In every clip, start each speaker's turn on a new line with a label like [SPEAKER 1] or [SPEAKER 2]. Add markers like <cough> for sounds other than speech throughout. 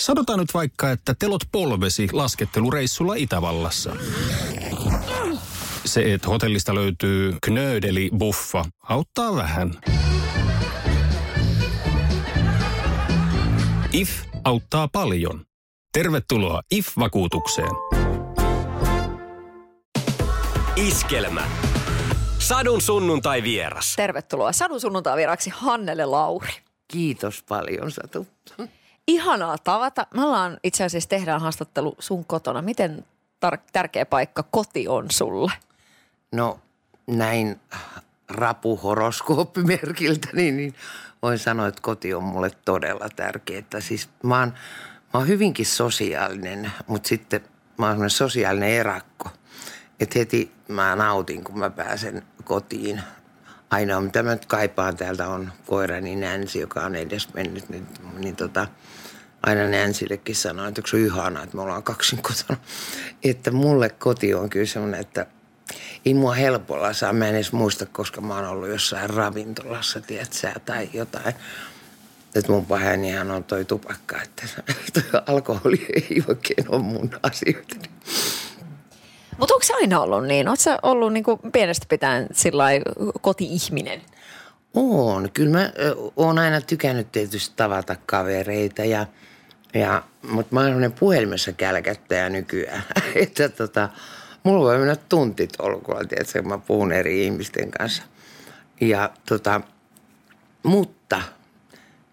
[SPEAKER 1] Sanotaan nyt vaikka, että telot polvesi laskettelureissulla Itävallassa. Se, että hotellista löytyy knöydeli buffa, auttaa vähän. IF auttaa paljon. Tervetuloa IF-vakuutukseen.
[SPEAKER 2] Iskelmä. Sadun sunnuntai vieras.
[SPEAKER 3] Tervetuloa Sadun sunnuntai vieraksi Hannele Lauri.
[SPEAKER 4] Kiitos paljon Satu.
[SPEAKER 3] Ihanaa tavata. Me ollaan itse asiassa tehdään haastattelu sun kotona. Miten tar- tärkeä paikka koti on sulle?
[SPEAKER 4] No näin rapuhoroskooppimerkiltä, <laughs> niin, niin voin sanoa, että koti on mulle todella tärkeää. Siis mä oon, mä oon hyvinkin sosiaalinen, mutta sitten mä oon sosiaalinen erakko. Että heti mä nautin, kun mä pääsen kotiin. Ainoa, mitä mä nyt kaipaan täältä on koirani Nänsi, joka on edes mennyt. Niin, niin tota, aina Nänsillekin sanoin, että se on ihanaa, että me ollaan kaksin kotona. Että mulle koti on kyllä semmoinen, että ei mua helpolla saa. Mä en edes muista, koska mä oon ollut jossain ravintolassa, tiedätkö, tai jotain. Että mun pahenihan on toi tupakka, että <laughs> toi alkoholi ei oikein ole mun asioita.
[SPEAKER 3] Mutta onko se aina ollut niin? Oletko ollut niinku pienestä pitäen sillä koti-ihminen?
[SPEAKER 4] On. Kyllä mä oon aina tykännyt tietysti tavata kavereita ja, ja mutta mä oon puhelimessa kälkättäjä nykyään. <laughs> että tota, mulla voi mennä tuntit olkoon, tiedätkö, kun mä puhun eri ihmisten kanssa. Ja tota, mutta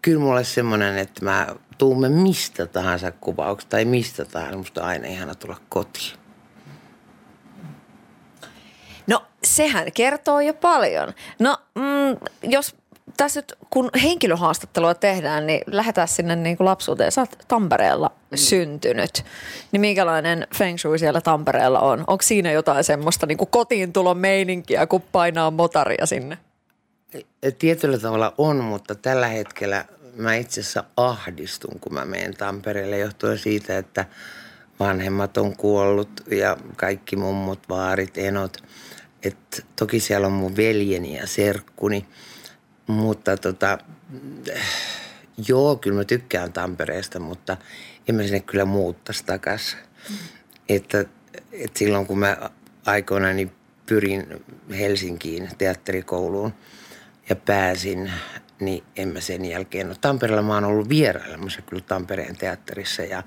[SPEAKER 4] kyllä mulle semmoinen, että mä tuumme mistä tahansa kuvauksesta tai mistä tahansa, musta on aina ihana tulla kotiin.
[SPEAKER 3] No sehän kertoo jo paljon. No mm, jos tässä nyt kun henkilöhaastattelua tehdään, niin lähdetään sinne niin kuin lapsuuteen. Sä oot Tampereella mm. syntynyt. Niin minkälainen feng shui siellä Tampereella on? Onko siinä jotain semmoista niin kuin kotiin tulon meininkiä, kun painaa motaria sinne?
[SPEAKER 4] Tietyllä tavalla on, mutta tällä hetkellä mä itse asiassa ahdistun, kun mä menen Tampereelle johtuen siitä, että vanhemmat on kuollut ja kaikki mummut, vaarit, enot. Et toki siellä on mun veljeni ja serkkuni – mutta tota, joo, kyllä mä tykkään Tampereesta, mutta en mä sinne kyllä muuttaisi takaisin. Mm. Että, että silloin kun mä aikoinaan niin pyrin Helsinkiin teatterikouluun ja pääsin, niin en mä sen jälkeen. No Tampereella mä oon ollut vierailemassa kyllä Tampereen teatterissa ja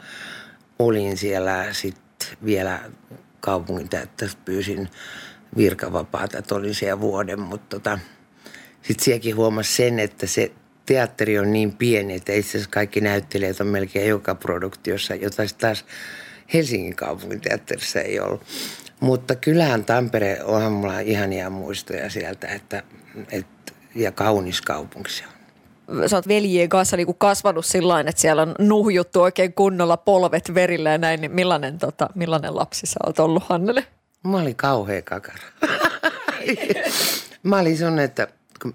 [SPEAKER 4] olin siellä sitten vielä kaupungin teatterissa pyysin virkavapaata, että olin siellä vuoden, mutta tota – sitten sielläkin huomasi sen, että se teatteri on niin pieni, että itse asiassa kaikki näyttelijät on melkein joka produktiossa, jota taas Helsingin kaupungin teatterissa ei ollut. Mutta kyllähän Tampere, onhan mulla ihania muistoja sieltä, että, että ja kaunis kaupunki se on
[SPEAKER 3] sä oot veljien kanssa niin kasvanut sillä että siellä on nuhjuttu oikein kunnolla polvet verillä ja näin, niin millainen, tota, millainen lapsi sä oot ollut Hannele?
[SPEAKER 4] Mä olin kauhea kakara. <laughs> Mä olin sellainen, että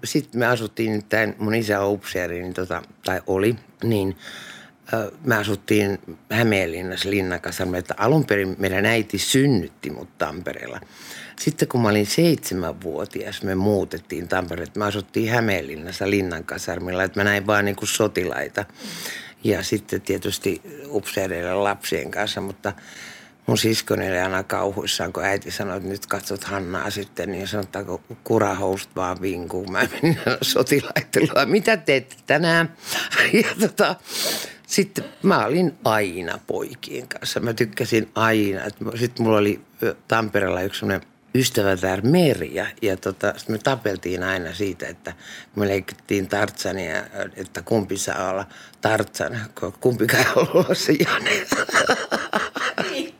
[SPEAKER 4] sitten me asuttiin, tämän, mun isä on upseeri, niin tota, tai oli, niin me asuttiin Hämeenlinnassa Linnakasarmella, että alun perin meidän äiti synnytti mut Tampereella. Sitten kun mä olin seitsemänvuotias, me muutettiin Tampereelle. Me asuttiin Hämeenlinnassa Linnankasarmilla, että mä näin vaan niin kuin sotilaita. Ja sitten tietysti upseereilla lapsien kanssa, mutta – mun siskoni oli aina kauhuissaan, kun äiti sanoi, että nyt katsot Hannaa sitten, niin sanotaanko kurahoust vaan vinkuu. Mä menin sotilaittelua, mitä teette tänään? <laughs> Ja tota, sitten mä olin aina poikien kanssa. Mä tykkäsin aina. Sitten mulla oli Tampereella yksi semmoinen ystävätär Merja. Ja tota, me tapeltiin aina siitä, että kun me leikittiin Tartsania, että kumpi saa olla Tartsan, kumpikaan ei ollut se Jane.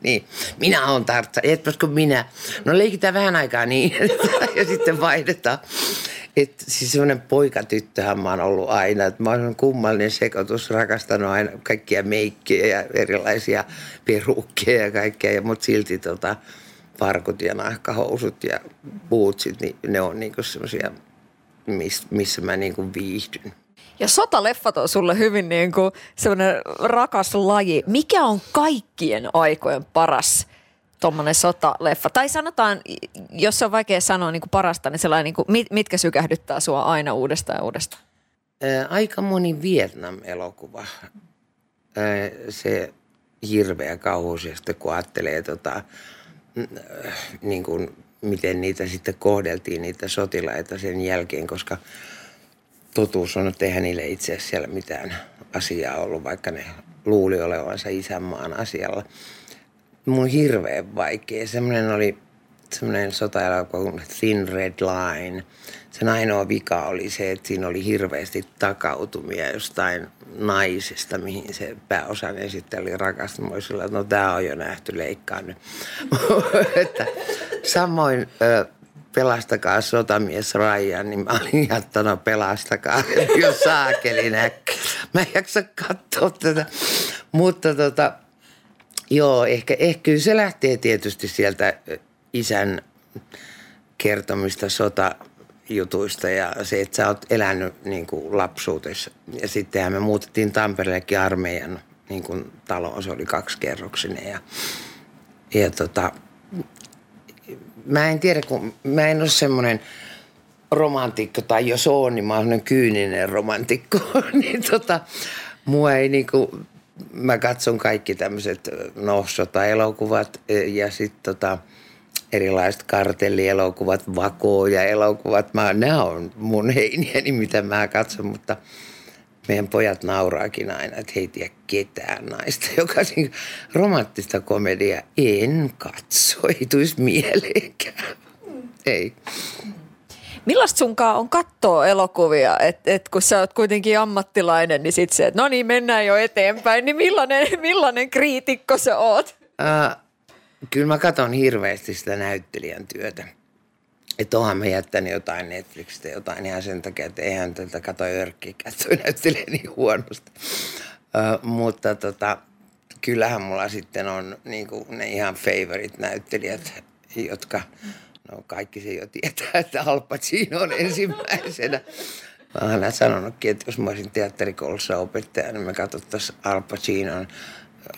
[SPEAKER 4] niin, minä olen Tartsan, etpäskö minä? No leikitään vähän aikaa niin, <laughs> ja sitten vaihdetaan. Et siis semmoinen poikatyttöhän mä oon ollut aina. Että mä oon kummallinen sekoitus, rakastanut aina kaikkia meikkejä ja erilaisia perukkeja ja kaikkea. Mutta silti tota, farkut ja nahkahousut ja bootsit, niin ne on niinku semmoisia, missä mä niinku viihdyn.
[SPEAKER 3] Ja sotaleffat on sulle hyvin niin kuin semmoinen rakas laji. Mikä on kaikkien aikojen paras tuommoinen sotaleffa? Tai sanotaan, jos se on vaikea sanoa niin kuin parasta, niin sellainen, niin kuin, mitkä sykähdyttää sua aina uudestaan ja uudestaan?
[SPEAKER 4] Aika moni Vietnam-elokuva se hirveä sitten kun ajattelee tota, niin kuin, miten niitä sitten kohdeltiin, niitä sotilaita sen jälkeen, koska totuus on, että eihän niille itse asiassa siellä mitään asiaa ollut, vaikka ne luuli olevansa isänmaan asialla. Mun hirveän vaikea. Semmoinen oli semmoinen sotaelokuva kuin Thin Red Line. Sen ainoa vika oli se, että siinä oli hirveästi takautumia jostain naisesta, mihin se pääosan esitteli että no tämä on jo nähty, leikkaa nyt. <laughs> samoin pelastakaa sotamies Ryan, niin mä olin jättänyt pelastakaa, <laughs> jos saakeli näkki. Mä en jaksa katsoa tätä. Mutta tota, joo, ehkä, ehkä se lähtee tietysti sieltä isän kertomista sotajutuista ja se, että sä oot elänyt niin kuin lapsuutessa. Ja sittenhän me muutettiin Tampereellekin armeijan niin kuin taloon, se oli kaksikerroksinen ja, ja tota, mä en tiedä, kun mä en ole semmoinen romantikko, tai jos on, niin mä oon kyyninen romantikko, <laughs> niin tota, mua ei niinku, mä katson kaikki tämmöiset no, sota-elokuvat ja sitten tota, erilaiset kartellielokuvat, vakooja elokuvat. Mä, nämä on mun heiniäni, mitä mä katson, mutta meidän pojat nauraakin aina, että he ei tiedä ketään naista, <laughs> joka niin romanttista komedia en katso, ei tulisi mieleenkään. Ei.
[SPEAKER 3] Millaista sunkaan on katsoa elokuvia, että et kun sä oot kuitenkin ammattilainen, niin sit se, että no niin, mennään jo eteenpäin, niin millainen, millainen kriitikko sä oot?
[SPEAKER 4] Äh, Kyllä mä katson hirveästi sitä näyttelijän työtä. Että onhan mä jättänyt jotain Netflixistä, jotain ihan sen takia, että eihän tätä kato Jörkkiä katsoi näyttelee niin huonosti. Ö, mutta tota, kyllähän mulla sitten on niin ne ihan favorite näyttelijät, jotka, no kaikki se jo tietää, että Al Pacino on ensimmäisenä. Mä oon aina sanonutkin, että jos mä olisin teatterikoulussa opettaja, niin me katsottaisiin Al Pacinon –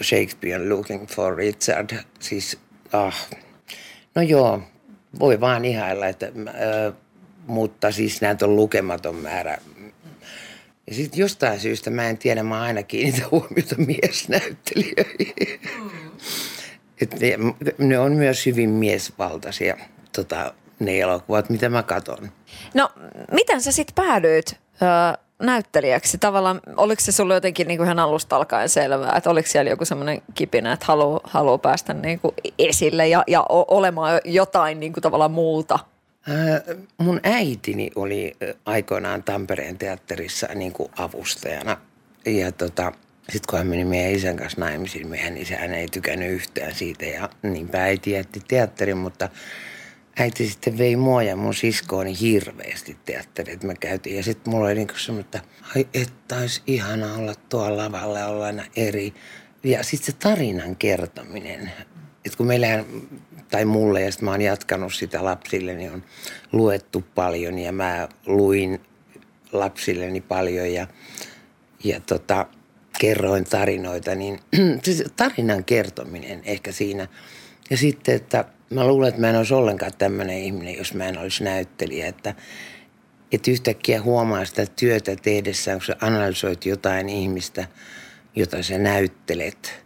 [SPEAKER 4] Shakespeare Looking for Richard. Siis, ah. No joo, voi vaan ihailla, että, äh, mutta siis näitä on lukematon määrä. Ja sitten jostain syystä, mä en tiedä, mä aina kiinnitän huomiota miesnäyttelijöihin. Mm. Et ne, ne on myös hyvin miesvaltaisia tota, ne elokuvat, mitä mä katon.
[SPEAKER 3] No, miten sä sitten päädyit näyttelijäksi? Tavallaan, oliko se sulle jotenkin niin kuin ihan alusta alkaen selvää, että oliko siellä joku semmoinen kipinä, että haluaa haluu päästä niin kuin esille ja, ja olemaan jotain niin kuin tavallaan muulta?
[SPEAKER 4] Äh, mun äitini oli aikoinaan Tampereen teatterissa niin kuin avustajana ja tota, sitten kun hän meni meidän isän kanssa naimisiin, meidän isähän ei tykännyt yhtään siitä ja niinpä äiti jätti teatterin, mutta – äiti sitten vei mua ja mun siskooni hirveästi teatteriin, me käytiin. Ja sitten mulla oli niinku semmoinen, että ai että olisi ihana olla tuolla lavalla ja olla aina eri. Ja sitten se tarinan kertominen, että kun meillähän, tai mulle, ja sitten mä oon jatkanut sitä lapsille, niin on luettu paljon ja mä luin lapsilleni paljon ja, ja tota, kerroin tarinoita, niin se <clears throat> tarinan kertominen ehkä siinä. Ja sitten, että mä luulen, että mä en olisi ollenkaan tämmöinen ihminen, jos mä en olisi näyttelijä. Että, että yhtäkkiä huomaa sitä työtä tehdessään, kun sä analysoit jotain ihmistä, jota sä näyttelet,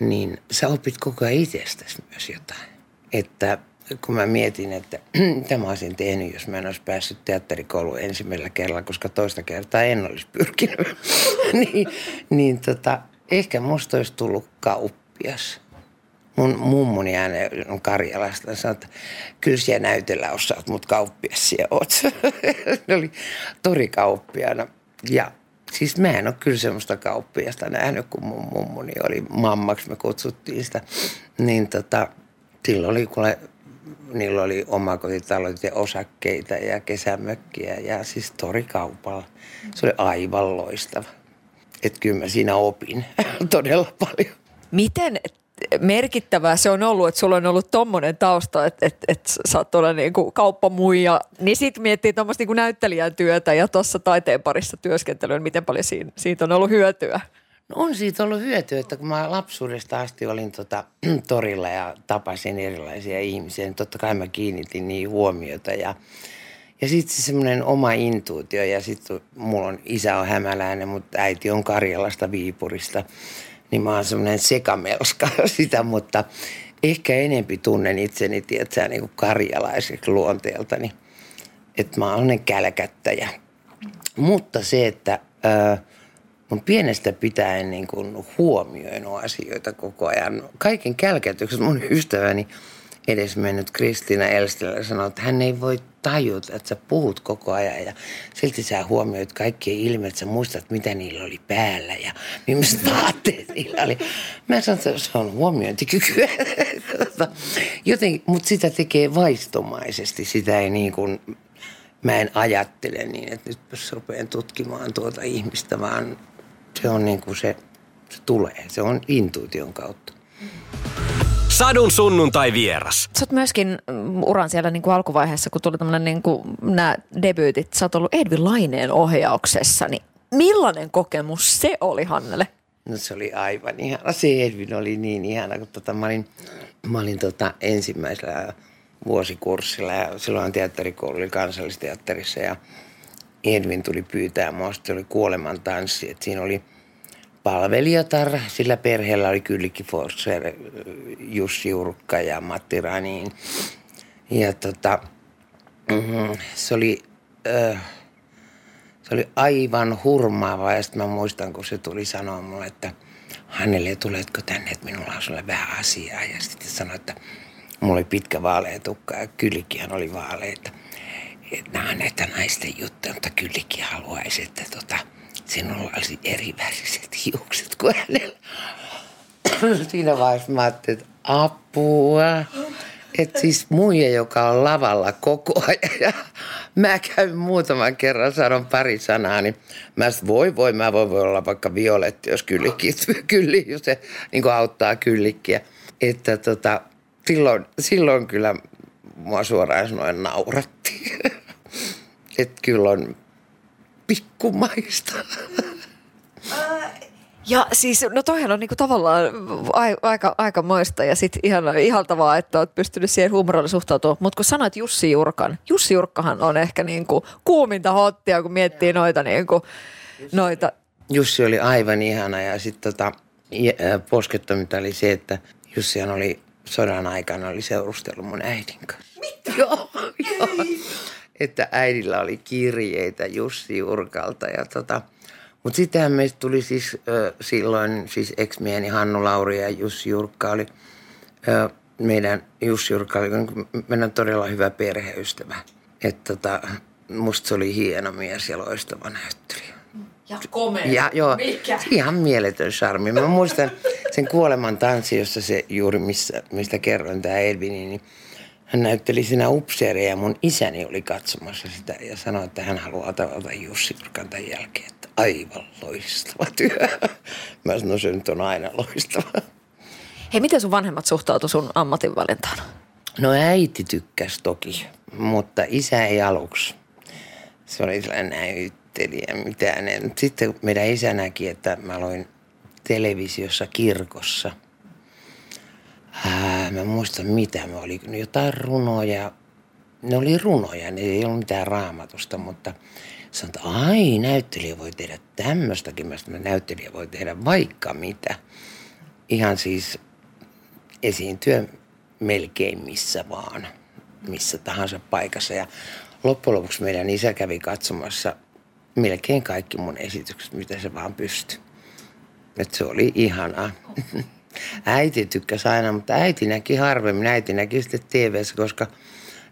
[SPEAKER 4] niin sä opit koko ajan itsestäsi myös jotain. Että kun mä mietin, että <clears throat> mitä mä olisin tehnyt, jos mä en olisi päässyt teatterikouluun ensimmäisellä kerralla, koska toista kertaa en olisi pyrkinyt, <laughs> niin, niin tota, ehkä musta olisi tullut kauppias – mun mummoni ääne on Karjalasta sanoi, että kyllä siellä näytellä osaat, mutta kauppias siellä oot. <laughs> ne oli torikauppiana. Ja siis mä en ole kyllä semmoista kauppiasta nähnyt, kun mun mummoni oli mammaksi, me kutsuttiin sitä. Niin tota, silloin oli kuule niillä oli omakotitalot ja osakkeita ja kesämökkiä ja siis torikaupalla. Se oli aivan loistava. Että kyllä mä siinä opin <laughs> todella paljon.
[SPEAKER 3] Miten merkittävää se on ollut, että sulla on ollut tommonen tausta, että, että, että sä oot tuolla niin kuin kauppamuija, niin sit miettii tuommoista niin näyttelijän työtä ja tuossa taiteen parissa työskentelyä, niin miten paljon siinä, siitä on ollut hyötyä?
[SPEAKER 4] No on siitä ollut hyötyä, että kun mä lapsuudesta asti olin tota, <clears throat> torilla ja tapasin erilaisia ihmisiä, niin totta kai mä kiinnitin niin huomiota ja Ja sitten se semmoinen oma intuitio ja sitten mulla on, isä on hämäläinen, mutta äiti on Karjalasta Viipurista. Niin mä oon semmoinen sekamelska <laughs> sitä, mutta ehkä enempi tunnen itseni, tiedätkö, niin kuin karjalaiseksi luonteeltani. Että mä oon kälkättäjä. Mutta se, että mun pienestä pitäen niin kuin huomioinut asioita koko ajan. Kaiken kälkätyksen mun ystäväni edesmennyt Kristiina Elstilä sanoi, että hän ei voi tajuta, että sä puhut koko ajan ja silti sä huomioit kaikkien ilmeet, sä muistat, mitä niillä oli päällä ja millaiset vaatteet niillä oli. Mä sanoin, että se on huomiointikykyä. <laughs> Joten, mutta sitä tekee vaistomaisesti, sitä ei niin kuin, mä en ajattele niin, että nyt rupean tutkimaan tuota ihmistä, vaan se on niin kuin se, se tulee, se on intuition kautta.
[SPEAKER 2] Sadun sunnuntai vieras.
[SPEAKER 3] Sä oot myöskin mm, uran siellä niin kuin alkuvaiheessa, kun tuli tämmöinen niin kuin nämä debyytit. Sä oot ollut Edvin Laineen ohjauksessa, niin millainen kokemus se oli Hannele?
[SPEAKER 4] No se oli aivan ihana. Se Edvin oli niin ihana, kun tota, mä olin, mä olin tota ensimmäisellä vuosikurssilla ja silloin teatterikoulu oli kansallisteatterissa ja Edvin tuli pyytää mua. Sitten oli kuolemantanssi, että siinä oli – palvelijatar. Sillä perheellä oli Kyllikki Forser, Jussi Urkka ja Matti Ranin. Ja tota, mm, se oli, äh, se oli aivan hurmaava. Ja sitten mä muistan, kun se tuli sanoa mulle, että Hannele, tuletko tänne, että minulla on sulle vähän asiaa. Ja sitten sanoi, että mulla oli pitkä vaalea tukka ja Kyllikkihän oli vaaleita. Että nämä on näitä naisten juttuja, mutta Kyllikki haluaisi, että tota, – sinulla olisi eri väriset hiukset kuin hänellä. Siinä vaiheessa mä ajattelin, että apua. Että siis muija, joka on lavalla koko ajan ja mä käyn muutaman kerran, sanon pari sanaa, niin mä sanoin, voi voi, mä voin voi olla vaikka violetti, jos kyllikki, kylli, jos se niin auttaa kyllikkiä. Että tota, silloin, silloin kyllä mua suoraan sanoen nauratti. Että kyllä on pikkumaista.
[SPEAKER 3] Ja siis, no toihan on niinku tavallaan aika, aika moista ja sitten ihan ihaltavaa, että olet pystynyt siihen huumorilla suhtautumaan. Mutta kun sanoit Jussi Jurkan, Jussi Jurkkahan on ehkä niinku kuuminta hottia, kun miettii noita, niinku, noita.
[SPEAKER 4] Jussi oli aivan ihana ja sitten tota, poskettominta oli se, että Jussihan oli sodan aikana oli seurustellut mun äidin kanssa.
[SPEAKER 3] Mitä?
[SPEAKER 4] Joo, joo että äidillä oli kirjeitä Jussi Jurkalta. Ja tota, mutta sittenhän meistä tuli siis ö, silloin, siis ex-mieheni Hannu Lauri ja Jussi Jurkka oli, ö, meidän Jussi Jurkka oli meidän todella hyvä perheystävä. Että tota, musta se oli hieno mies ja loistava näyttelijä.
[SPEAKER 3] Ja komea.
[SPEAKER 4] Ja, joo, Mikä? ihan mieletön charmi. Mä muistan sen kuoleman tanssi, jossa se juuri, missä, mistä kerroin, tämä Edvini, niin hän näytteli siinä upseeria ja mun isäni oli katsomassa sitä ja sanoi, että hän haluaa tavata Jussi Urkan tämän jälkeen. Että aivan loistava työ. <laughs> Mä sanoin, se nyt on aina loistava.
[SPEAKER 3] Hei, miten sun vanhemmat suhtautu sun ammatinvalintaan?
[SPEAKER 4] No äiti tykkäsi toki, mutta isä ei aluksi. Se oli sellainen näyttelijä, mitään. Sitten meidän isä näki, että mä aloin televisiossa kirkossa – Ää, mä muistan mitä me oli. Jotain runoja. Ne oli runoja, ne ei ollut mitään raamatusta, mutta sanoin, että ai näyttelijä voi tehdä tämmöistäkin. Mä sanoin, näyttelijä voi tehdä vaikka mitä. Ihan siis esiintyä melkein missä vaan, missä tahansa paikassa. Ja loppujen lopuksi meidän isä kävi katsomassa melkein kaikki mun esitykset, mitä se vaan pystyi. Että se oli ihanaa. <laughs> Äiti tykkäsi aina, mutta äiti näki harvemmin. Äiti näki sitten tv koska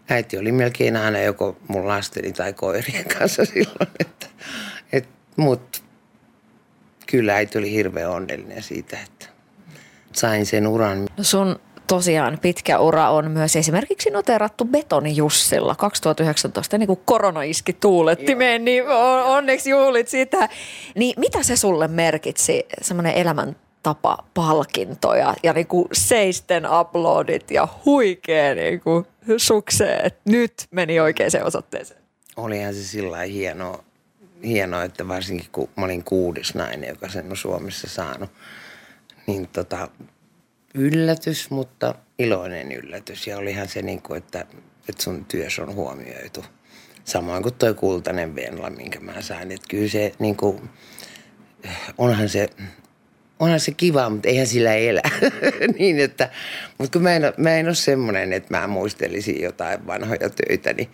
[SPEAKER 4] äiti oli melkein aina joko mun lasteni tai koirien kanssa silloin. Että, et, mutta kyllä äiti oli hirveän onnellinen siitä, että sain sen uran.
[SPEAKER 3] No sun tosiaan pitkä ura on myös esimerkiksi noterattu Betoni Jussilla 2019, niin kuin korona iski tuulettimeen, niin onneksi juhlit sitä. Niin mitä se sulle merkitsi, semmoinen elämän tapa palkintoja ja niin kuin seisten uploadit ja huikea niin kuin sukseen, että nyt meni oikeaan osoitteeseen.
[SPEAKER 4] Olihan se sillä hienoa, hienoa, että varsinkin kun mä olin kuudes nainen, joka sen on Suomessa saanut, niin tota, yllätys, mutta iloinen yllätys. Ja olihan se niin kuin, että, että sun työs on huomioitu. Samoin kuin toi kultainen Venla, minkä mä sain. Että kyllä se niin kuin, onhan se, onhan se kiva, mutta eihän sillä elä. <laughs> niin että, mutta kun mä en, mä en ole semmoinen, että mä muistelisin jotain vanhoja töitä, niin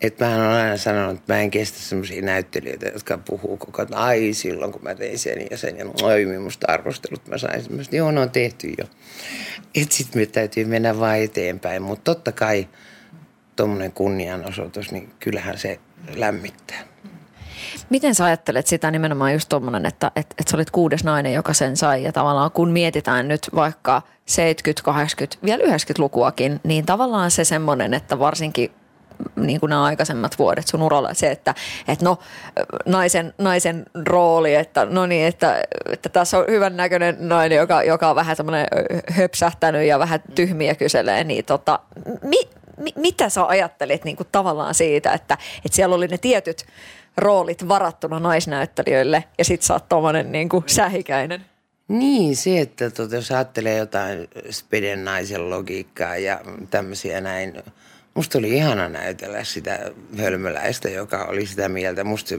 [SPEAKER 4] että mä olen aina sanonut, että mä en kestä semmoisia näyttelijöitä, jotka puhuu koko ajan, ai silloin kun mä tein sen ja sen ja oi musta arvostelut mä sain semmoista, joo ne on tehty jo. Että sitten me täytyy mennä vaan eteenpäin, mutta totta kai tuommoinen kunnianosoitus, niin kyllähän se lämmittää.
[SPEAKER 3] Miten sä ajattelet sitä nimenomaan just tuommoinen, että, että, että sä olit kuudes nainen, joka sen sai? Ja tavallaan kun mietitään nyt vaikka 70, 80, vielä 90-lukuakin, niin tavallaan se semmoinen, että varsinkin niin kuin nämä aikaisemmat vuodet sun uralla, se, että, että no naisen, naisen rooli, että no niin, että, että tässä on hyvän näköinen nainen, joka, joka on vähän semmoinen höpsähtänyt ja vähän tyhmiä kyselee, niin tota, mi, mi, mitä sä ajattelit niin kuin tavallaan siitä, että, että siellä oli ne tietyt roolit varattuna naisnäyttelijöille ja sit sä oot tommonen niin kuin sähikäinen?
[SPEAKER 4] Niin, se, että tuota, jos ajattelee jotain speden naisen logiikkaa ja tämmöisiä näin, musta oli ihana näytellä sitä hölmöläistä, joka oli sitä mieltä. Musta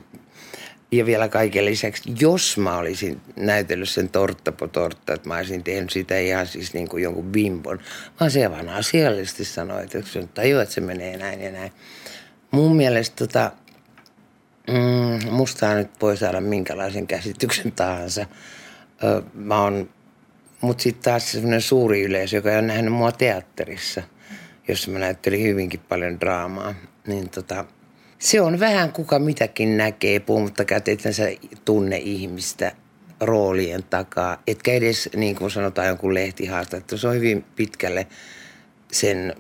[SPEAKER 4] ja vielä kaiken lisäksi, jos mä olisin näytellyt sen tortta po tortta, että mä olisin tehnyt sitä ihan siis niin kuin jonkun bimbon, vaan se vaan asiallisesti sanoi, että se tajua, että se menee näin ja näin. Mun mielestä tota, mm, musta nyt voi saada minkälaisen käsityksen tahansa. Ö, mä oon, mut sitten taas sellainen suuri yleisö, joka on nähnyt mua teatterissa, jossa mä näyttelin hyvinkin paljon draamaa, niin tota, se on vähän kuka mitäkin näkee, puhumattakaan, että sä tunne ihmistä roolien takaa. Etkä edes, niin kuin sanotaan jonkun lehtihaastattelu, se on hyvin pitkälle sen,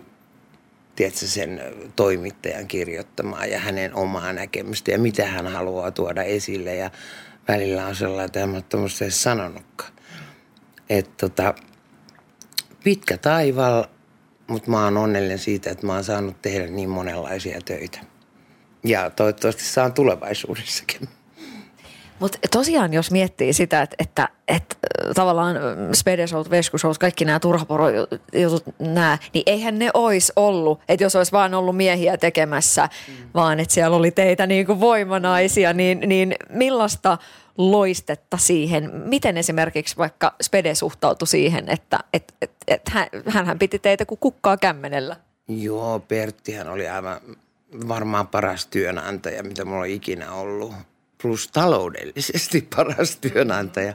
[SPEAKER 4] tiedätkö, sen toimittajan kirjoittamaa ja hänen omaa näkemystä ja mitä hän haluaa tuoda esille. Ja välillä on sellainen, että en ole tuommoista edes sanonutkaan. Että tota, pitkä taival, mutta mä oon onnellinen siitä, että mä oon saanut tehdä niin monenlaisia töitä ja toivottavasti saan tulevaisuudessakin.
[SPEAKER 3] Mutta tosiaan, jos miettii sitä, että, että, että tavallaan Spedeshout, Veskushout, kaikki nämä turhaporojutut, nämä, niin eihän ne olisi ollut, että jos olisi vaan ollut miehiä tekemässä, mm. vaan että siellä oli teitä niin kuin voimanaisia, niin, niin millaista loistetta siihen, miten esimerkiksi vaikka Spede suhtautui siihen, että et, et, et hän, hän piti teitä kuin kukkaa kämmenellä?
[SPEAKER 4] Joo, Perttihän oli aivan varmaan paras työnantaja, mitä mulla on ikinä ollut. Plus taloudellisesti <laughs> paras työnantaja.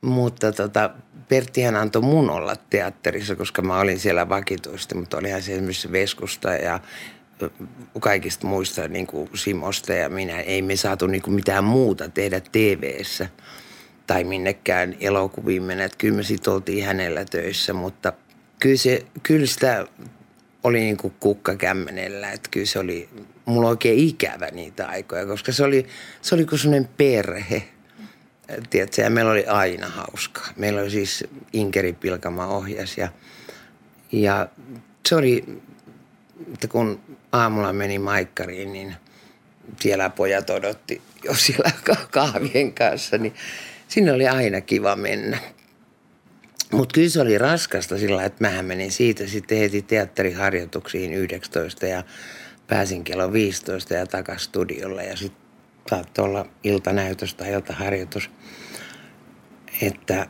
[SPEAKER 4] Mutta tota, Perttihän antoi mun olla teatterissa, koska mä olin siellä vakituista, mutta olihan se esimerkiksi Veskusta ja kaikista muista niin kuin Simosta ja minä. Ei me saatu niin kuin mitään muuta tehdä tv tai minnekään elokuviin mennä. Kyllä me sitten oltiin hänellä töissä, mutta kyllä, se, kyllä sitä oli niin kuin kukka kämmenellä. Että kyllä se oli, mulla oikein ikävä niitä aikoja, koska se oli, se oli kuin sellainen perhe. Tiedätkö, ja meillä oli aina hauskaa. Meillä oli siis Inkeri Pilkama ohjas ja, ja se oli, että kun aamulla meni maikkariin, niin siellä pojat odotti jo siellä <laughs> kahvien kanssa, niin sinne oli aina kiva mennä. Mutta kyllä se oli raskasta sillä että mähän menin siitä sitten heti teatteriharjoituksiin 19 ja pääsin kello 15 ja takas studiolle ja sitten saattoi olla iltanäytös tai iltaharjoitus. Että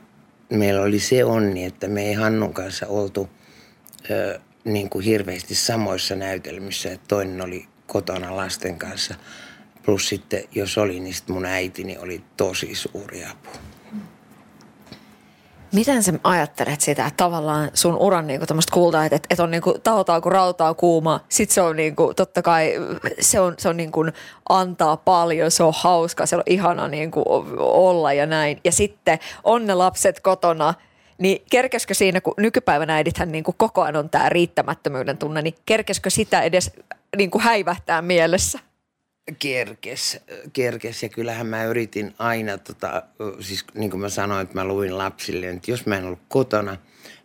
[SPEAKER 4] meillä oli se onni, että me ei Hannun kanssa oltu ö, niin kuin hirveästi samoissa näytelmissä. Että toinen oli kotona lasten kanssa. Plus sitten, jos oli, niin sitten mun äitini oli tosi suuri apu.
[SPEAKER 3] Miten sä ajattelet sitä, että tavallaan sun uran niinku tämmöistä kultaa, että, että on niinku tautaa kuin rautaa kuuma, sit se on niinku, totta kai se on, se on niinku antaa paljon, se on hauska, se on ihana niinku olla ja näin. Ja sitten on ne lapset kotona, niin kerkeskö siinä, kun nykypäivänä äidithän niin kuin koko ajan on tämä riittämättömyyden tunne, niin kerkeskö sitä edes niin kuin häivähtää mielessä?
[SPEAKER 4] Kerkes, kerkes ja kyllähän mä yritin aina, tota, siis niin kuin mä sanoin, että mä luin lapsille, että jos mä en ollut kotona,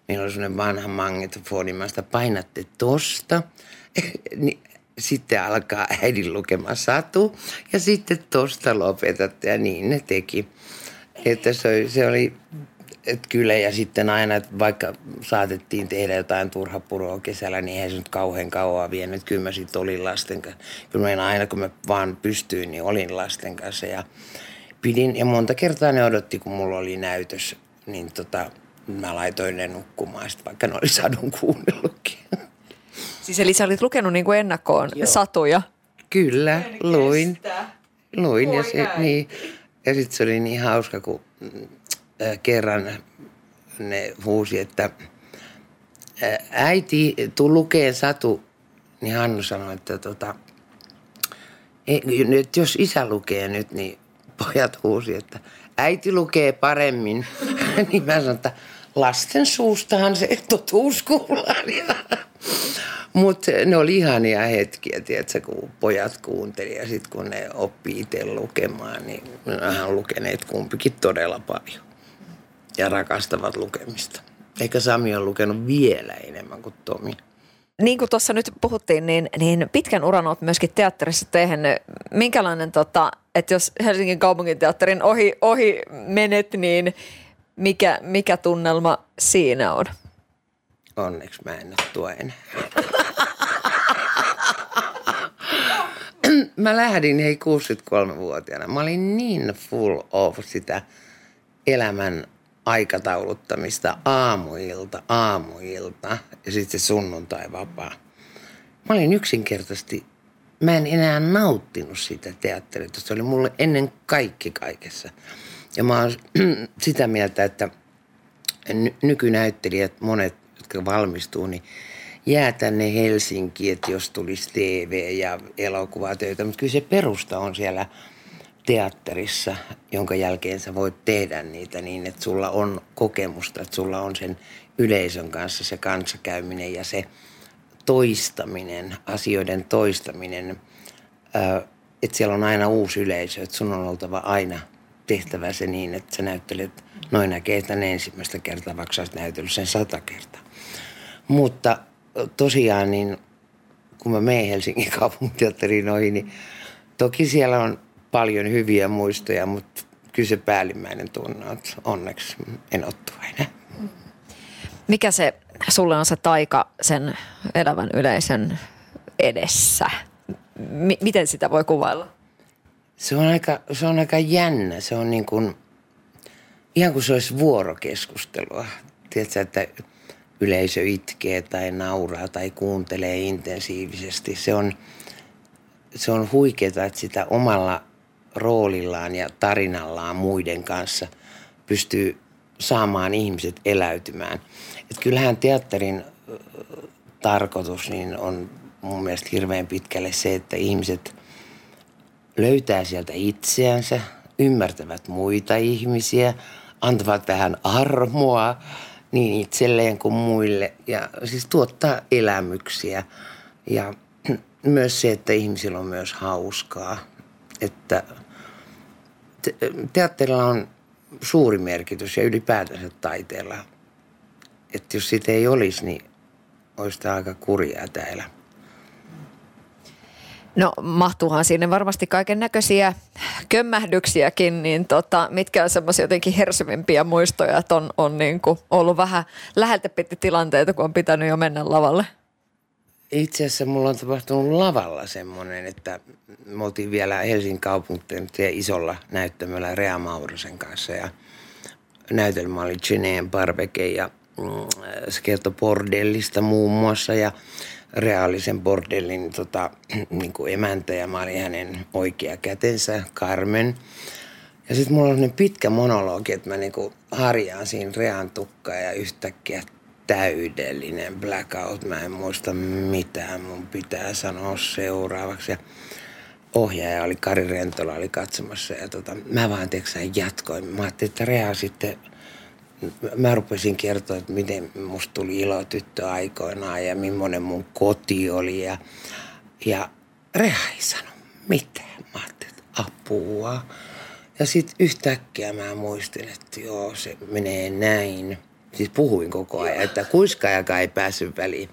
[SPEAKER 4] meillä oli sellainen vanha magnetofoni, mä sitä painatte tosta, <laughs> niin sitten alkaa äidin lukema satu ja sitten tosta lopetatte ja niin ne teki. Että se oli, se oli et kyllä ja sitten aina, että vaikka saatettiin tehdä jotain turhapurua kesällä, niin eihän se nyt kauhean kauan vienyt. Kyllä mä sitten olin lasten kanssa. Kyllä mä aina kun mä vaan pystyin, niin olin lasten kanssa ja pidin. Ja monta kertaa ne odotti, kun mulla oli näytös, niin tota, mä laitoin ne nukkumaan, sit vaikka ne oli sadun kuunnellutkin.
[SPEAKER 3] Siis eli sä olit lukenut niin kuin ennakkoon
[SPEAKER 4] Joo.
[SPEAKER 3] satuja.
[SPEAKER 4] Kyllä, luin. Luin ja, se, niin, ja sitten se oli niin hauska, kun kerran ne huusi, että äiti, tuu lukeen Satu. Niin Hannu sanoi, että tota, ei, nyt jos isä lukee nyt, niin pojat huusi, että äiti lukee paremmin. <laughs> niin mä sanoin, että lasten suustahan se totuus kuullaan. <laughs> Mutta ne oli ihania hetkiä, tiedätkö, kun pojat kuunteli ja sitten kun ne oppii itse lukemaan, niin ne on lukeneet kumpikin todella paljon ja rakastavat lukemista. Eikä Sami ole lukenut vielä enemmän kuin Tomi.
[SPEAKER 3] Niin kuin tuossa nyt puhuttiin, niin, niin pitkän uran olet myöskin teatterissa tehnyt. Minkälainen, tota, että jos Helsingin kaupunginteatterin ohi, ohi menet, niin mikä, mikä tunnelma siinä on?
[SPEAKER 4] Onneksi mä en ole tuo enää. <laughs> mä lähdin hei 63-vuotiaana. Mä olin niin full of sitä elämän aikatauluttamista aamuilta, aamuilta ja sitten sunnuntai vapaa. Mä olin yksinkertaisesti, mä en enää nauttinut sitä teatterista. Se oli mulle ennen kaikki kaikessa. Ja mä oon <clears throat> sitä mieltä, että ny- nykynäyttelijät, monet, jotka valmistuu, niin jää tänne Helsinkiin, että jos tulisi TV ja elokuvatöitä. Mutta kyllä se perusta on siellä teatterissa, jonka jälkeen sä voit tehdä niitä niin, että sulla on kokemusta, että sulla on sen yleisön kanssa se kanssakäyminen ja se toistaminen, asioiden toistaminen, että siellä on aina uusi yleisö, että sun on oltava aina tehtävä se niin, että sä näyttelet noin näkee tämän ensimmäistä kertaa, vaikka sä oot näytellyt sen sata kertaa. Mutta tosiaan niin kun mä menen Helsingin <laughs> kaupunginteatteriin ohi, niin toki siellä on paljon hyviä muistoja, mutta kyllä se päällimmäinen tunne on, että onneksi en enää.
[SPEAKER 3] Mikä se sulle on se taika sen elävän yleisön edessä? M- miten sitä voi kuvailla?
[SPEAKER 4] Se on aika, se on aika jännä. Se on niin kuin, ihan kuin se olisi vuorokeskustelua. Tiedätkö, että yleisö itkee tai nauraa tai kuuntelee intensiivisesti. Se on, se on huikeaa, että sitä omalla roolillaan ja tarinallaan muiden kanssa pystyy saamaan ihmiset eläytymään. Et kyllähän teatterin tarkoitus niin on mun mielestä hirveän pitkälle se, että ihmiset löytää sieltä itseänsä, ymmärtävät muita ihmisiä, antavat vähän armoa niin itselleen kuin muille ja siis tuottaa elämyksiä. Ja <clears throat> myös se, että ihmisillä on myös hauskaa, että te- teatterilla on suuri merkitys ja ylipäätänsä taiteella. Että jos sitä ei olisi, niin olisi tämä aika kurjaa täällä.
[SPEAKER 3] No mahtuuhan sinne varmasti kaiken näköisiä kömmähdyksiäkin, niin tota, mitkä on semmoisia jotenkin hersyvimpiä muistoja, että on, on niin kuin ollut vähän läheltä piti tilanteita, kun on pitänyt jo mennä lavalle?
[SPEAKER 4] Itse asiassa mulla on tapahtunut lavalla semmoinen, että me oltiin vielä Helsingin kaupunkiteen isolla näyttämöllä Rea Maurosen kanssa ja näytelmä oli Geneen barbecue ja mm, se kertoi bordellista muun muassa ja reaalisen bordellin tota, <clears throat> niin kuin emäntä ja mä olin hänen oikea kätensä, Carmen. Ja sitten mulla on sellainen pitkä monologi, että mä niinku harjaan siinä rean tukkaa ja yhtäkkiä täydellinen blackout. Mä en muista mitään, mun pitää sanoa seuraavaksi. Ja ohjaaja oli, Kari Rentola oli katsomassa ja tota, mä vaan teksä jatkoin. Mä ajattelin, että Rea sitten, mä rupesin kertoa, että miten musta tuli ilo tyttö aikoinaan ja millainen mun koti oli ja, ja Rea ei sano mitään. Mä ajattelin, että apua. Ja sitten yhtäkkiä mä muistin, että joo, se menee näin. Siis puhuin koko ajan, että kuiskaajakaan ei päässyt väliin.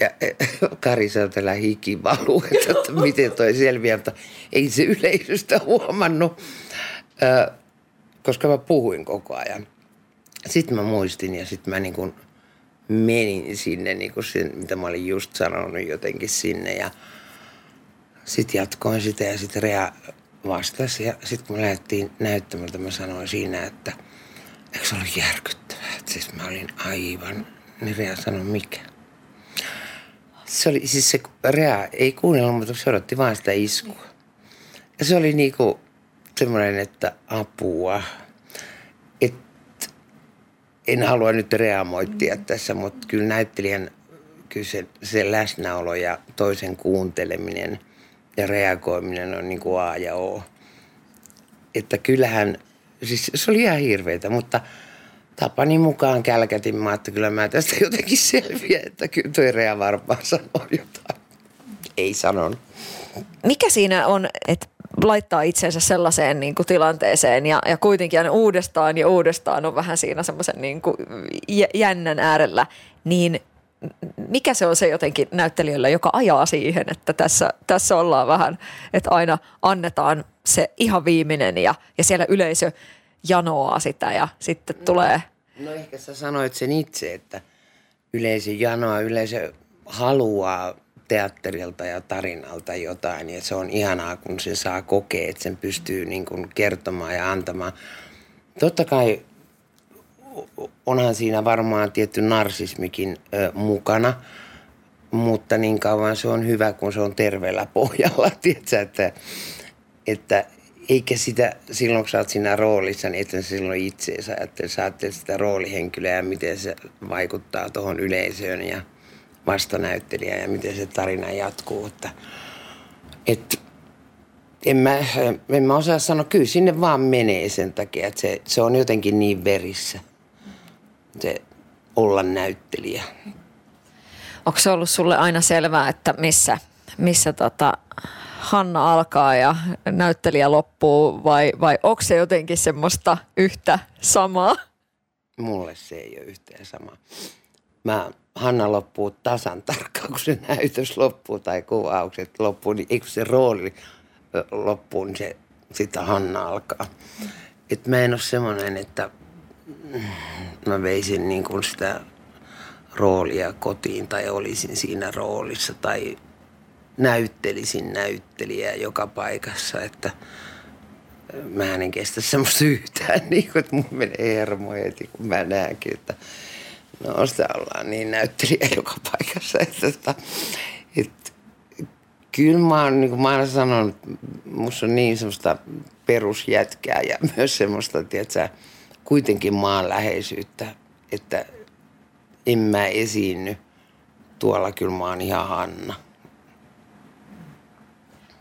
[SPEAKER 4] Ja eh, <laughs> Kari sanoi, että hiki valuu, että, että miten toi selviää, mutta ei se yleisöstä huomannut, koska mä puhuin koko ajan. sitten mä muistin ja sitten mä niin kuin menin sinne, niin kuin sen, mitä mä olin just sanonut jotenkin sinne. Ja sitten jatkoin sitä ja sitten Rea vastasi. Ja sitten kun me lähdettiin näyttämältä, mä sanoin siinä, että eikö se ollut järkyttävää. Siis mä olin aivan, niin Rea sanoi mikä. Se oli, siis se Rea ei kuunnellut, mutta se odotti vain sitä iskua. Ja se oli niinku semmoinen, että apua. Et, en halua nyt reamoittia tässä, mutta kyllä näyttelijän kyllä se, se läsnäolo ja toisen kuunteleminen ja reagoiminen on niin kuin A ja O. Että kyllähän, siis se oli ihan hirveitä, mutta tapani mukaan kälkätin mä, että kyllä mä tästä jotenkin selviä, että kyllä toi Rea varmaan sanoo jotain. Ei sanonut.
[SPEAKER 3] Mikä siinä on, että laittaa itsensä sellaiseen niin kuin tilanteeseen ja, ja kuitenkin aina uudestaan ja uudestaan on vähän siinä semmoisen niin kuin jännän äärellä, niin mikä se on se jotenkin näyttelijöllä, joka ajaa siihen, että tässä, tässä ollaan vähän, että aina annetaan se ihan viimeinen ja, ja siellä yleisö janoaa sitä ja sitten no, tulee...
[SPEAKER 4] No ehkä sä sanoit sen itse, että yleisö janoaa, yleisö haluaa teatterilta ja tarinalta jotain ja se on ihanaa, kun se saa kokea, että sen pystyy niin kuin kertomaan ja antamaan. Totta kai onhan siinä varmaan tietty narsismikin ö, mukana, mutta niin kauan se on hyvä, kun se on terveellä pohjalla, <laughs> tiedätkö, että, että eikä sitä, silloin kun sä oot siinä roolissa, niin et silloin itseensä, että sä sitä roolihenkilöä ja miten se vaikuttaa tuohon yleisöön ja vastanäyttelijä ja miten se tarina jatkuu. Että, et, en, mä, en mä osaa sanoa, kyllä sinne vaan menee sen takia, että se, se on jotenkin niin verissä se olla näyttelijä.
[SPEAKER 3] Onko se ollut sulle aina selvää, että missä, missä tota Hanna alkaa ja näyttelijä loppuu vai, vai onko se jotenkin semmoista yhtä samaa?
[SPEAKER 4] Mulle se ei ole yhtään samaa. Mä, Hanna loppuu tasan tarkkaan, kun se näytös loppuu tai kuvaukset loppuu, niin eikö se rooli loppuu, niin se, sitä Hanna alkaa. Et mä en ole semmoinen, että mä veisin niin kuin sitä roolia kotiin tai olisin siinä roolissa tai näyttelisin näyttelijää joka paikassa, että mä en kestä semmoista yhtään, <laughs> niin kuin, että mun menee hermo heti, kun mä näenkin, että no sitä ollaan niin näyttelijä joka paikassa, että, että, että kyllä mä oon, niin kuin mä oon sanonut, musta on niin semmoista perusjätkää ja <laughs> myös semmoista, tiedätkö, kuitenkin maanläheisyyttä, että en mä esiinny. Tuolla kyllä mä oon ihan Hanna.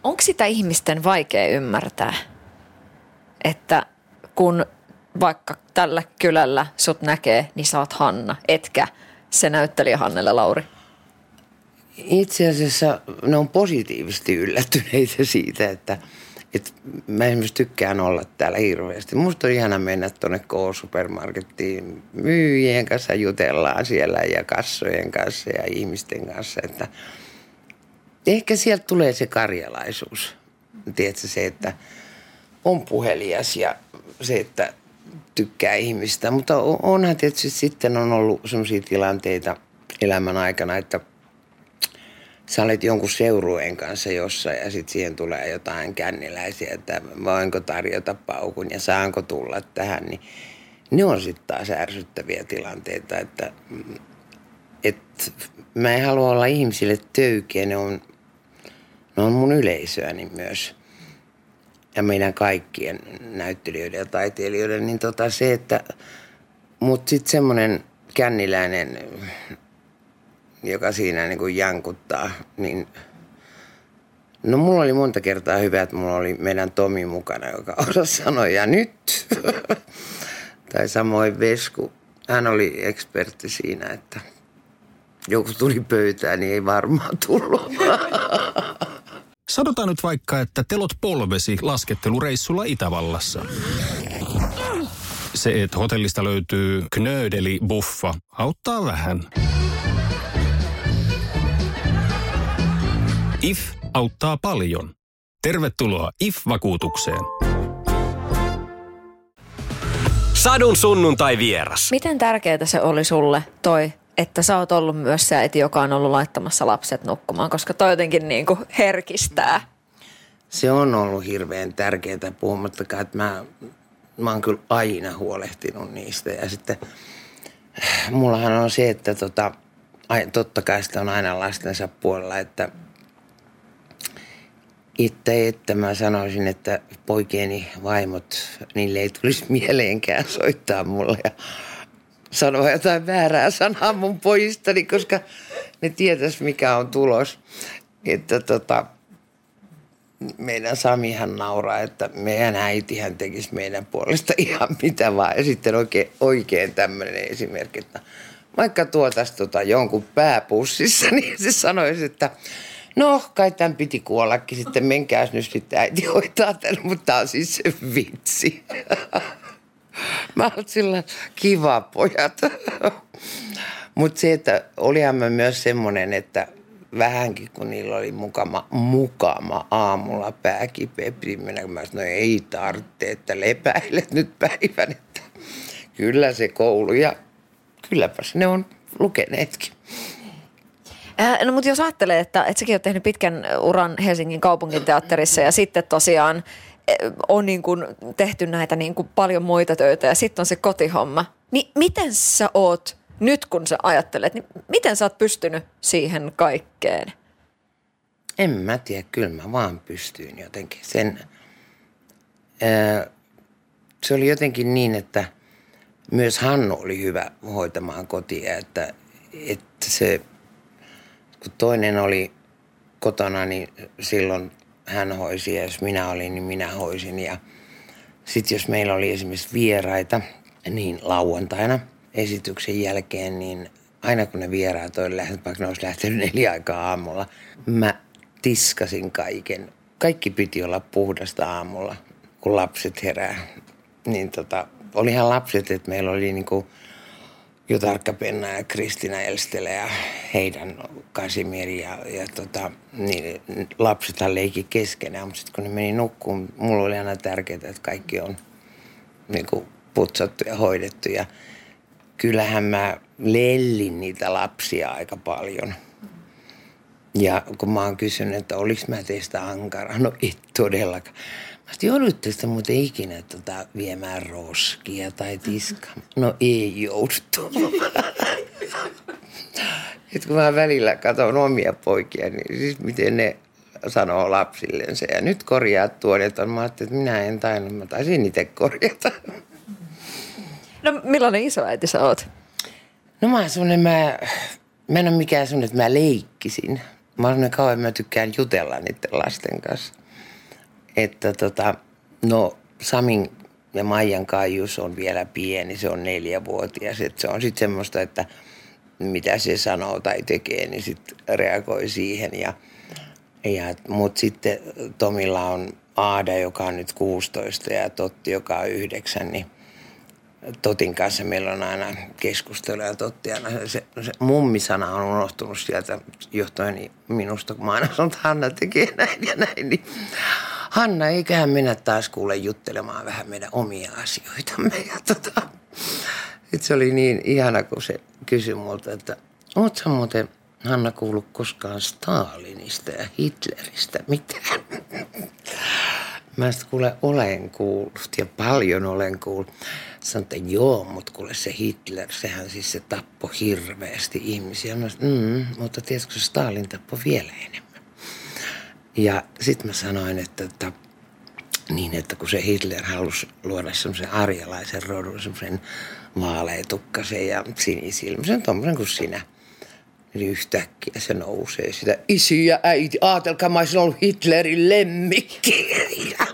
[SPEAKER 3] Onko sitä ihmisten vaikea ymmärtää, että kun vaikka tällä kylällä sut näkee, niin sä oot Hanna, etkä se näyttelijä Hannelle Lauri?
[SPEAKER 4] Itse asiassa ne on positiivisesti yllättyneitä siitä, että – et mä esimerkiksi tykkään olla täällä hirveästi. Musta on ihana mennä tuonne K-supermarkettiin myyjien kanssa, jutellaan siellä ja kassojen kanssa ja ihmisten kanssa. Että ehkä sieltä tulee se karjalaisuus. Tiedätkö se, että on puhelias ja se, että tykkää ihmistä. Mutta onhan tietysti sitten on ollut sellaisia tilanteita elämän aikana, että – sä olet jonkun seurueen kanssa jossain ja sitten siihen tulee jotain känniläisiä, että voinko tarjota paukun ja saanko tulla tähän, niin ne on sitten taas ärsyttäviä tilanteita, että, että mä en halua olla ihmisille töykeä, ne on, ne on mun yleisöäni myös. Ja meidän kaikkien näyttelijöiden ja taiteilijoiden, niin tota se, että mutta sitten semmoinen känniläinen joka siinä niin kuin jankuttaa, niin No mulla oli monta kertaa hyvä, että mulla oli meidän Tomi mukana, joka <laughs> osasi sanoa ja nyt. <laughs> tai samoin Vesku. Hän oli ekspertti siinä, että joku tuli pöytään, niin ei varmaan tullut. <laughs>
[SPEAKER 1] Sanotaan nyt vaikka, että telot polvesi laskettelureissulla Itävallassa. Se, että hotellista löytyy knöydeli buffa, auttaa vähän. IF auttaa paljon. Tervetuloa IF-vakuutukseen.
[SPEAKER 2] Sadun sunnuntai vieras.
[SPEAKER 3] Miten tärkeää se oli sulle toi, että sä oot ollut myös se äiti, joka on ollut laittamassa lapset nukkumaan, koska toi jotenkin niin kuin herkistää.
[SPEAKER 4] Se on ollut hirveän tärkeää puhumattakaan, että mä, mä oon kyllä aina huolehtinut niistä. Ja sitten mullahan on se, että tota, totta kai sitä on aina lastensa puolella, että itse, että mä sanoisin, että poikieni vaimot, niille ei tulisi mieleenkään soittaa mulle ja sanoa jotain väärää sanaa mun pojistani, koska ne tietäis mikä on tulos. Että tota, meidän Samihan nauraa, että meidän äitihän tekisi meidän puolesta ihan mitä vaan. Ja sitten oikein, oikein tämmöinen esimerkki, että vaikka tuotaisi tota jonkun pääpussissa, <laughs> niin se sanoisi, että no kai tämän piti kuollakin, sitten menkääs nyt sitten äiti hoitaa tämän, mutta tämä on siis se vitsi. Mä oon sillä kiva pojat. Mutta se, että olihan mä myös semmoinen, että vähänkin kun niillä oli mukama, mukama aamulla pääkipeä, minä mä sanoin, ei tarvitse, että lepäilet nyt päivän, että kyllä se koulu ja kylläpäs ne on lukeneetkin.
[SPEAKER 3] Äh, no mutta jos ajattelee, että, että säkin oot tehnyt pitkän uran Helsingin kaupunginteatterissa ja sitten tosiaan äh, on niin kuin tehty näitä niin kuin paljon muita töitä ja sitten on se kotihomma. Niin miten sä oot nyt kun sä ajattelet, niin miten sä oot pystynyt siihen kaikkeen?
[SPEAKER 4] En mä tiedä, kyllä mä vaan pystyin jotenkin. Sen, ää, se oli jotenkin niin, että myös Hannu oli hyvä hoitamaan kotia, että, että se, kun toinen oli kotona, niin silloin hän hoisi ja jos minä olin, niin minä hoisin. Ja sitten jos meillä oli esimerkiksi vieraita, niin lauantaina – esityksen jälkeen, niin aina kun ne vieraat oli lähtenyt, vaikka ne olisi lähtenyt neljä aikaa aamulla, mä tiskasin kaiken. Kaikki piti olla puhdasta aamulla, kun lapset herää. Niin tota, olihan lapset, että meillä oli niinku Jutarkka Penna ja Kristina Elstelä ja heidän Kasimiri ja, ja tota, niin, lapsethan leikki keskenään, mutta sitten kun ne meni nukkuun, mulla oli aina tärkeää, että kaikki on niinku putsattu ja hoidettu ja kyllähän mä lellin niitä lapsia aika paljon. Ja kun mä oon kysynyt, että oliks mä teistä ankara, no et todellakaan. Mä sanoin, joudutte sitä muuten ikinä tota, viemään roskia tai tiska. No ei jouduttu. <laughs> Et kun mä välillä katson omia poikia, niin siis miten ne sanoo lapsillensa. Ja nyt korjaat tuon, että mä ajattelin, että minä en tainnut, mä taisin itse korjata.
[SPEAKER 3] No millainen isoäiti sä oot?
[SPEAKER 4] No mä oon semmonen, mä, mä en ole mikään semmonen, että mä leikkisin. Mä oon kauan, mä tykkään jutella niiden lasten kanssa. Että tota, no Samin ja Maijan Kaijus on vielä pieni, se on neljävuotias. Että se on sitten semmoista, että mitä se sanoo tai tekee, niin sitten reagoi siihen. Ja, ja, Mutta sitten Tomilla on Aada, joka on nyt 16 ja Totti, joka on 9, niin Totin kanssa meillä on aina keskusteluja Totti aina. Se, se mummisana on unohtunut sieltä johtuen minusta, kun mä aina sanon, että Hanna tekee näin ja näin. Niin Hanna, eiköhän mennä taas kuule juttelemaan vähän meidän omia asioitamme. <laughs> Ja tota, se oli niin ihana, kun se kysyi multa, että ootko muuten Hanna kuullut koskaan Stalinista ja Hitleristä mitään? <laughs> Mä sitten kuule olen kuullut ja paljon olen kuullut. Sanoin, että joo, mutta kuule se Hitler, sehän siis se tappoi hirveästi ihmisiä. Mä sanoin, mm, mutta tiedätkö, se Stalin tappoi vielä enemmän. Ja sitten mä sanoin, että, että niin, että kun se Hitler halusi luoda semmoisen arjalaisen rodun, semmoisen vaaleetukkasen ja sinisilmäisen, tuommoisen kuin sinä. Niin yhtäkkiä se nousee sitä, isi ja äiti, ajatelkaa, mä olisin ollut Hitlerin lemmikki. Ja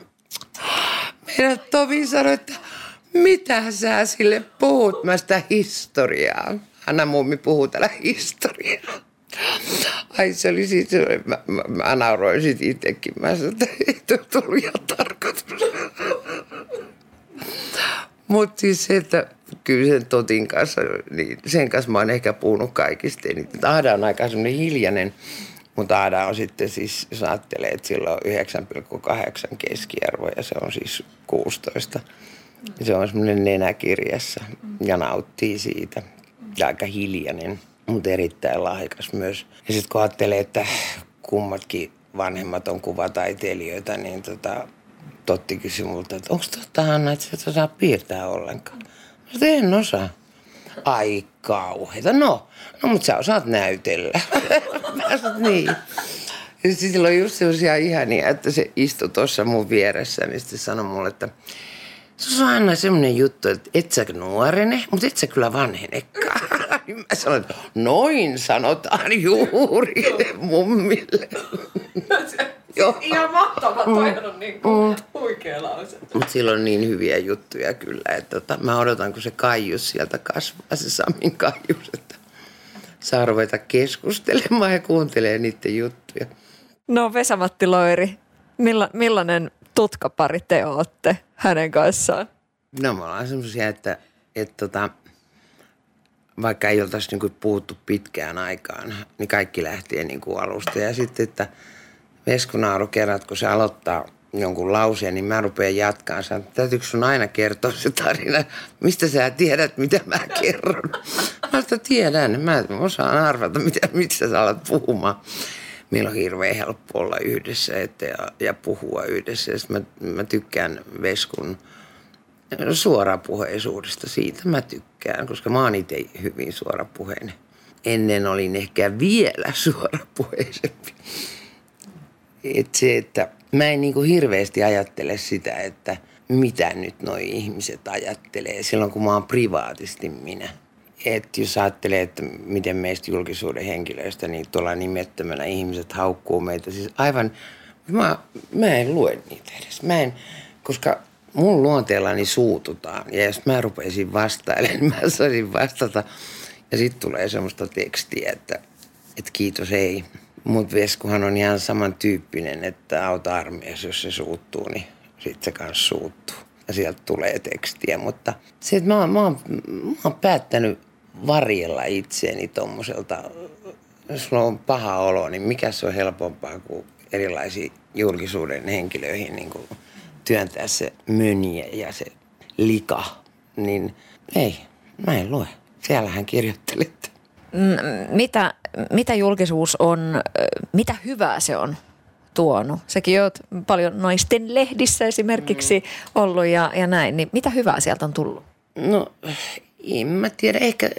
[SPEAKER 4] meidän Tomi sanoi, että mitä sä sille puhut? Mä sitä historiaa. Anna mummi puhuu täällä historiaa. Ai se oli siis, mä, mä, mä nauroin sit itsekin. Mä sanoin, että ei tullut ihan tarkoitus. Mutta siis se, että kyllä sen Totin kanssa, niin sen kanssa mä oon ehkä puhunut kaikista eniten. Aada on aika semmoinen hiljainen, mutta Aada on sitten siis, jos ajattelee, että sillä on 9,8 keskiarvo ja se on siis 16 Se on semmoinen nenäkirjassa ja nauttii siitä. Ja aika hiljainen, mutta erittäin lahjakas myös. Ja sitten kun ajattelee, että kummatkin vanhemmat on kuvataiteilijoita, niin tota, Totti kysyi multa, että onko totta Hanna, että sä et osaa piirtää ollenkaan. Mä sanoin, en osaa. Ai kauheeta. No, no mutta sä osaat näytellä. <laughs> Mä sanoin, niin. Ja sillä on just sellaisia ihania, että se istui tuossa mun vieressä, niin sitten sanoi mulle, että se on aina semmoinen juttu, että et sä nuorene, mutta et sä kyllä vanhenekaan. Niin mä sanoin, että noin sanotaan juuri <laughs> mummille. <laughs>
[SPEAKER 3] Joo. Ihan mahtava, toi on niin kuin huikea lause.
[SPEAKER 4] Mutta sillä on niin hyviä juttuja kyllä, että tota, mä odotan, kun se kaius sieltä kasvaa, se Samin kaius, että saa ruveta keskustelemaan ja kuuntelee niiden juttuja.
[SPEAKER 3] No Vesamatti Loiri, milla, millainen tutkapari te olette hänen kanssaan?
[SPEAKER 4] No me ollaan semmoisia, että, että tota, vaikka ei oltaisi niin kuin puhuttu pitkään aikaan, niin kaikki lähtee niin kuin alusta. Ja sitten, että Veskunaaru kerrat, kun se aloittaa jonkun lauseen, niin mä rupean jatkaan. Sanon, täytyykö sun aina kertoa se tarina? Mistä sä tiedät, mitä mä kerron? Mä sitä tiedän. Mä osaan arvata, mitä, mistä sä alat puhumaan. Meillä on hirveän helppo olla yhdessä ja, ja puhua yhdessä. Ja mä, mä tykkään Veskun suorapuheisuudesta. Siitä mä tykkään, koska mä oon itse hyvin suorapuheinen. Ennen olin ehkä vielä <laughs> suorapuheisempi. Et se, että mä en niin kuin hirveästi ajattele sitä, että mitä nyt noi ihmiset ajattelee silloin, kun mä oon privaatisti minä. Et jos ajattelee, että miten meistä julkisuuden henkilöistä, niin tuolla nimettömänä ihmiset haukkuu meitä. Siis aivan, mä, mä en lue niitä edes. Mä en, koska mun luonteellani suututaan. Ja jos mä rupeisin vastailemaan, <laughs> niin mä saisin vastata. Ja sitten tulee semmoista tekstiä, että, että kiitos ei. Mutta Veskuhan on ihan samantyyppinen, että auta armeijassa, jos se suuttuu, niin sitten se kanssa suuttuu. Ja sieltä tulee tekstiä, mutta se, että mä, mä, oon, mä oon päättänyt varjella itseäni tommoselta, jos sulla on paha olo, niin mikä se on helpompaa kuin erilaisiin julkisuuden henkilöihin niin kuin työntää se mönje ja se lika, niin ei, mä en lue. Siellähän kirjoittelit.
[SPEAKER 3] Mitä, mitä julkisuus on, mitä hyvää se on tuonut? Sekin oot paljon naisten lehdissä esimerkiksi mm. ollut ja, ja näin, niin mitä hyvää sieltä on tullut?
[SPEAKER 4] No, en mä tiedä, ehkä,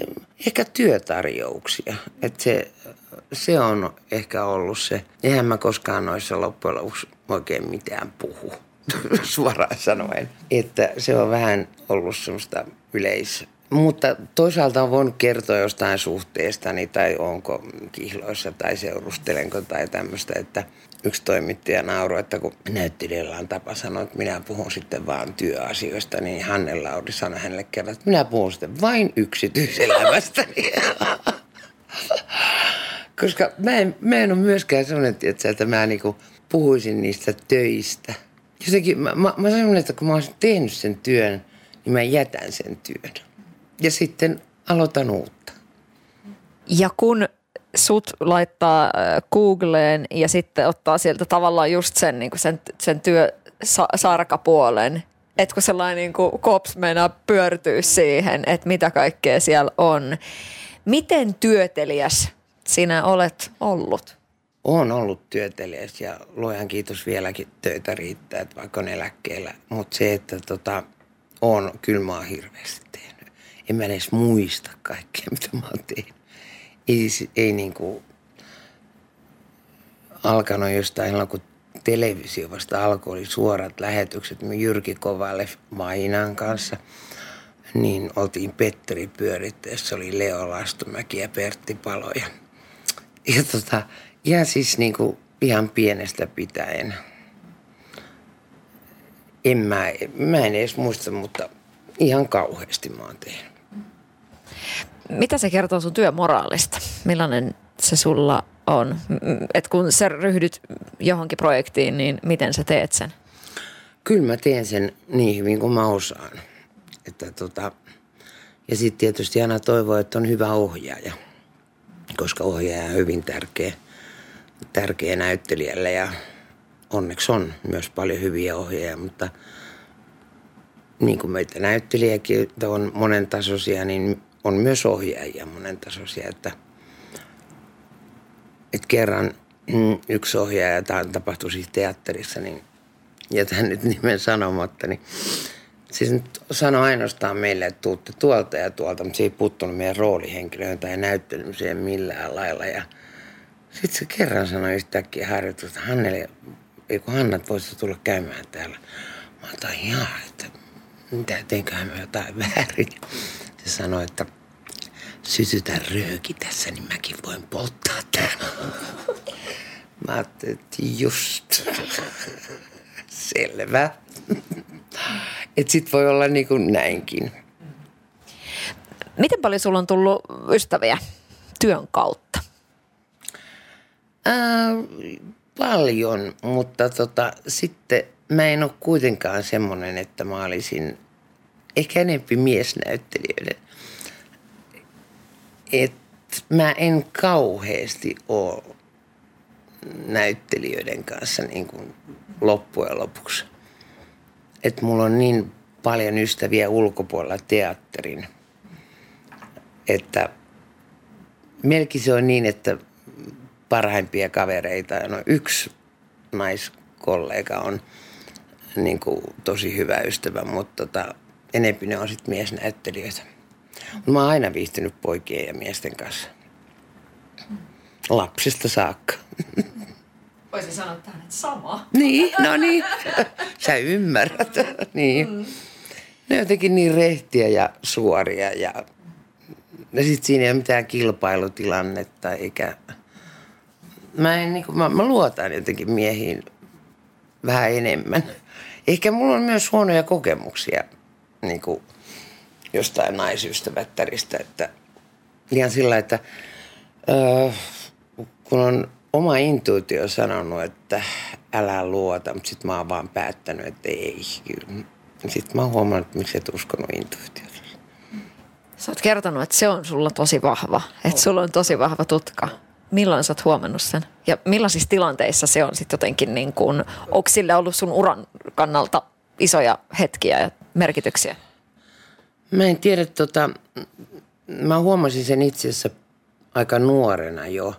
[SPEAKER 4] ehkä työtarjouksia. Että se, se on ehkä ollut se. Eihän mä koskaan noissa loppujen lopuksi oikein mitään puhu, <laughs> suoraan sanoen. Että se on vähän ollut semmoista yleis mutta toisaalta on voinut kertoa jostain suhteestani tai onko kihloissa tai seurustelenko tai tämmöistä, että yksi toimittaja nauroi, että kun näyttelijällä on tapa sanoa, että minä puhun sitten vaan työasioista, niin Hanne Lauri sanoi hänelle kerran, että minä puhun sitten vain yksityiselämästäni. <laughs> Koska mä en, mä en ole myöskään sellainen, että mä niinku puhuisin niistä töistä. Jotenkin mä, mä, mä sanon, että kun mä oon tehnyt sen työn, niin mä jätän sen työn ja sitten aloitan uutta.
[SPEAKER 3] Ja kun sut laittaa äh, Googleen ja sitten ottaa sieltä tavallaan just sen, niin sen, sen työsarkapuolen, että kun sellainen niin kuin kops meinaa pyörtyy siihen, että mitä kaikkea siellä on. Miten työtelijäs sinä olet ollut?
[SPEAKER 4] Olen ollut työtelijäs ja luojan kiitos vieläkin töitä riittää, että vaikka on eläkkeellä. Mutta se, että tota, on, kyllä mä oon hirveästi en mä edes muista kaikkea, mitä mä oon tehnyt. Ei, ei niin kuin alkanut jostain kun televisio vasta alkoi, oli suorat lähetykset Jyrki Kovalle Mainan kanssa. Niin oltiin Petteri pyörittäessä, oli Leo Lastomäki ja Pertti Paloja. Ja tota, ja siis niin kuin ihan pienestä pitäen. En mä, mä en edes muista, mutta ihan kauheasti mä oon tehnyt.
[SPEAKER 3] Mitä se kertoo sun työmoraalista? Millainen se sulla on? Et kun sä ryhdyt johonkin projektiin, niin miten sä teet sen?
[SPEAKER 4] Kyllä mä teen sen niin hyvin kuin mä osaan. Että tota, ja sitten tietysti aina toivoo, että on hyvä ohjaaja, koska ohjaaja on hyvin tärkeä, tärkeä näyttelijälle ja onneksi on myös paljon hyviä ohjaajia, mutta niin kuin meitä näyttelijäkin on monen tasoisia, niin on myös ohjaajia monen tasoisia, että, että kerran mm, yksi ohjaaja, tämä tapahtui siis teatterissa, niin jätän nyt nimen sanomatta, niin siis nyt sanoi ainoastaan meille, että tuutte tuolta ja tuolta, mutta se ei puuttunut meidän roolihenkilöön tai näyttelemiseen millään lailla. Ja sitten se kerran sanoi yhtäkkiä harjoitusta, Hannele, eikö Hannat voisi tulla käymään täällä. Mä otan jaa, että mitä teinköhän mä jotain väärin. Se sanoi, että sytytä rööki tässä, niin mäkin voin polttaa täällä. Mä ajattelin, että just. Selvä. Että sit voi olla niin kuin näinkin.
[SPEAKER 3] Miten paljon sulla on tullut ystäviä työn kautta?
[SPEAKER 4] Ää, paljon, mutta tota, sitten mä en ole kuitenkaan semmoinen, että mä olisin ehkä enempi miesnäyttelijöiden. Et mä en kauheasti ole näyttelijöiden kanssa niin kuin loppujen lopuksi. Että mulla on niin paljon ystäviä ulkopuolella teatterin, että melkein se on niin, että parhaimpia kavereita, no yksi naiskollega on niin kuin tosi hyvä ystävä, mutta tota, enempi ne on sitten miesnäyttelijöitä. Mä oon aina viihtynyt poikien ja miesten kanssa. Lapsista saakka.
[SPEAKER 3] Voisin sanoa tähän, että sama.
[SPEAKER 4] Niin, no niin. Sä ymmärrät. niin. Ne on jotenkin niin rehtiä ja suoria ja, ja sit siinä ei ole mitään kilpailutilannetta eikä... Mä, en, niin kuin, mä, mä luotan jotenkin miehiin vähän enemmän. Ehkä mulla on myös huonoja kokemuksia niin kuin jostain naisystävättäristä, että ihan sillä, että öö, kun on oma intuitio sanonut, että älä luota, mutta sitten mä oon vaan päättänyt, että ei. Sitten mä oon huomannut, että miksi et uskonut intuitiota.
[SPEAKER 3] Sä oot kertonut, että se on sulla tosi vahva, että sulla on tosi vahva tutka. Milloin sä oot huomannut sen? Ja millaisissa tilanteissa se on sitten jotenkin niin kuin, onko sillä ollut sun uran kannalta isoja hetkiä ja merkityksiä?
[SPEAKER 4] Mä en tiedä, tota, mä huomasin sen itse asiassa aika nuorena jo,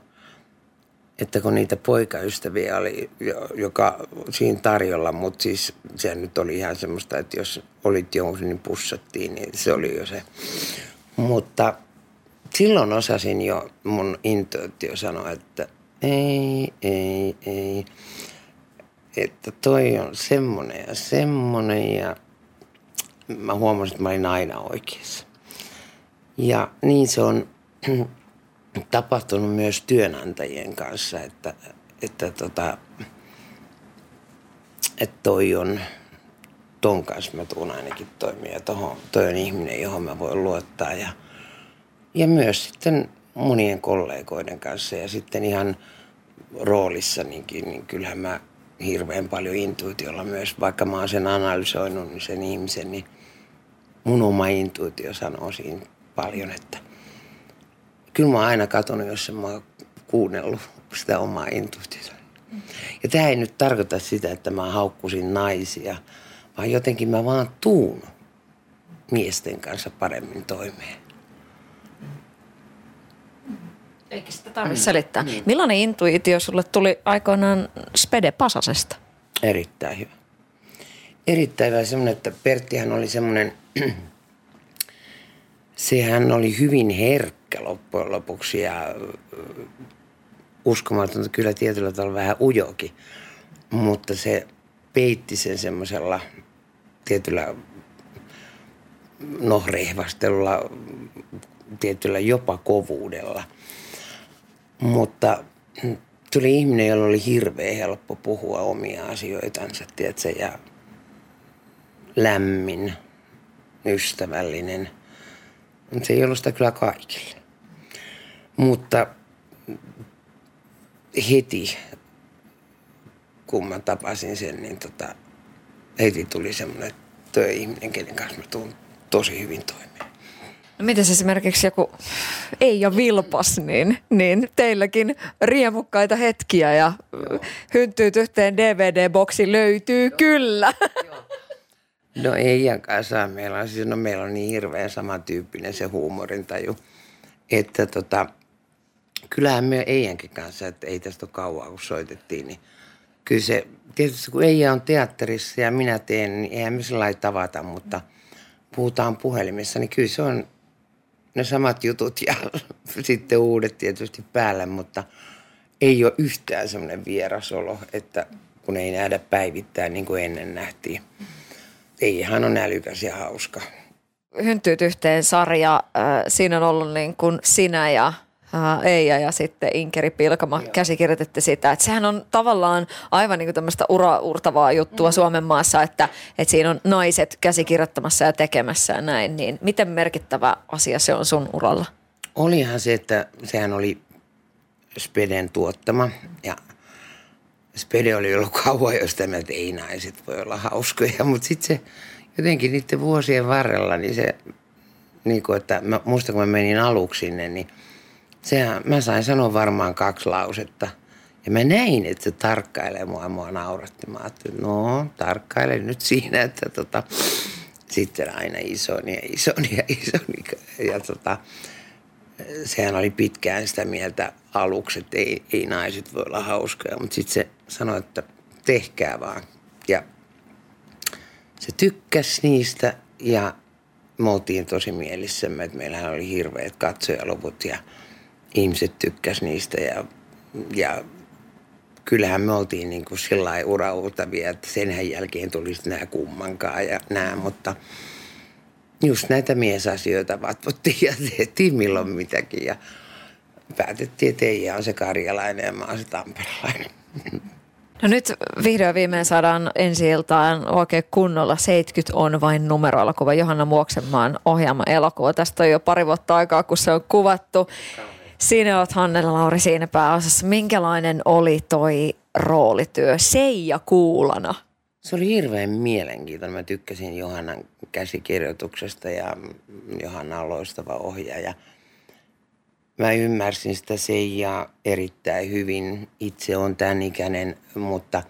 [SPEAKER 4] että kun niitä poikaystäviä oli, joka siinä tarjolla, mutta siis se nyt oli ihan semmoista, että jos olit jonkun, niin pussattiin, niin se oli jo se. Mutta silloin osasin jo mun intuitio sanoa, että ei, ei, ei. Että toi on semmonen ja semmonen ja mä huomasin, että mä olin aina oikeassa. Ja niin se on <clears throat> tapahtunut myös työnantajien kanssa, että, että, tota, että toi on, ton kanssa mä tuun ainakin toimia toi on ihminen, johon mä voin luottaa ja, ja myös sitten monien kollegoiden kanssa ja sitten ihan roolissanikin, niin kyllähän mä hirveän paljon intuitiolla myös, vaikka mä oon sen analysoinut, niin sen ihmisen, niin mun oma intuitio sanoo siinä paljon, että kyllä mä oon aina katsonut, jos mä oon kuunnellut sitä omaa intuitiota. Ja tämä ei nyt tarkoita sitä, että mä haukkusin naisia, vaan jotenkin mä vaan tuun miesten kanssa paremmin toimeen.
[SPEAKER 3] Eikä sitä tarvitse selittää. Mm. Millainen intuitio sulle tuli aikoinaan Spede Pasasesta?
[SPEAKER 4] Erittäin hyvä. Erittäin hyvä semmoinen, että Perttihän oli semmoinen, <clears throat> sehän oli hyvin herkkä loppujen lopuksi ja uskomatonta kyllä tietyllä tavalla vähän ujokin. Mutta se peitti sen semmoisella tietyllä no rehvastelulla, tietyllä jopa kovuudella. Mutta tuli ihminen, jolla oli hirveän helppo puhua omia asioitansa, tiedätkö, ja lämmin, ystävällinen. Mutta se ei ollut sitä kyllä kaikille. Mutta heti, kun mä tapasin sen, niin tota, heti tuli semmoinen työihminen, kenen kanssa mä tuun tosi hyvin toimeen.
[SPEAKER 3] No miten esimerkiksi joku Eija Vilpas, niin, niin teilläkin riemukkaita hetkiä ja hynttyyt yhteen DVD-boksi löytyy kyllä.
[SPEAKER 4] No ei kanssa. Meillä on, siis, no, meillä on niin hirveän samantyyppinen se huumorintaju, että tota, kyllähän me Eijankin kanssa, että ei tästä ole kauan kun soitettiin, niin kyllä se, tietysti kun Eija on teatterissa ja minä teen, niin eihän me sillä tavata, mutta puhutaan puhelimessa, niin kyllä se on ne samat jutut ja <laughs> sitten uudet tietysti päällä, mutta ei ole yhtään semmoinen vierasolo, että kun ei nähdä päivittäin niin kuin ennen nähtiin. Ei ihan on älykäs ja hauska.
[SPEAKER 3] Hynttyyt yhteen sarja. Siinä on ollut niin kuin sinä ja Eija ja sitten Inkeri Pilkama Joo. käsikirjoititte sitä. Että sehän on tavallaan aivan niin tämmöistä uraurtavaa juttua mm. Suomen maassa, että, että siinä on naiset käsikirjoittamassa ja tekemässä ja näin. Niin miten merkittävä asia se on sun uralla?
[SPEAKER 4] Olihan se, että sehän oli Speden tuottama ja Spede oli ollut kauan jo sitä, että ei naiset voi olla hauskoja, <laughs> mutta sitten se jotenkin niiden vuosien varrella, niin se, niin kuin, että mä muistan kun mä menin aluksi sinne, niin sehän, mä sain sanoa varmaan kaksi lausetta. Ja mä näin, että se tarkkailee mua, mua nauratti. Mä ajattelin, no tarkkaile nyt siinä, että tota, sitten aina isoni ja isoni ja isoni. Ja tota, sehän oli pitkään sitä mieltä aluksi, että ei, ei naiset voi olla hauskoja, mutta sitten se sanoi, että tehkää vaan. Ja se tykkäsi niistä ja me oltiin tosi mielissämme, että meillähän oli hirveät katsojaluvut ja ihmiset tykkäs niistä ja, ja kyllähän me oltiin niin kuin sillä lailla urautavia, että sen jälkeen tuli nämä kummankaan ja nämä, mutta just näitä miesasioita vatvottiin ja tehtiin milloin mitäkin ja päätettiin, että Eija on se karjalainen ja mä oon se tamperalainen.
[SPEAKER 3] No nyt vihdoin viimein saadaan ensi iltaan oikein kunnolla 70 on vain numeroelokuva Johanna Muoksenmaan ohjaama elokuva. Tästä on jo pari vuotta aikaa, kun se on kuvattu. Siinä olet Hannella Lauri siinä pääosassa. Minkälainen oli toi roolityö Seija Kuulana?
[SPEAKER 4] Se oli hirveän mielenkiintoinen. Mä tykkäsin Johannan käsikirjoituksesta ja Johanna on loistava ohjaaja – Mä ymmärsin sitä Seijaa erittäin hyvin. Itse on tämän ikäinen, mutta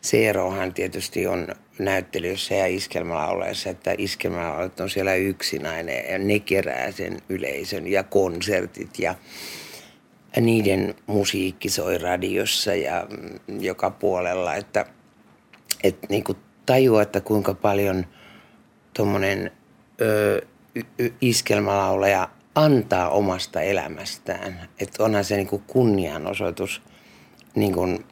[SPEAKER 4] se erohan tietysti on näyttelyssä ja iskelmälauleessa, että iskelmälaulet on siellä yksinäinen ja ne kerää sen yleisön ja konsertit ja niiden musiikki soi radiossa ja joka puolella, että, että niin kuin tajua, että kuinka paljon tuommoinen iskelmälaulaja antaa omasta elämästään. Että onhan se niin kuin kunnianosoitus niin kuin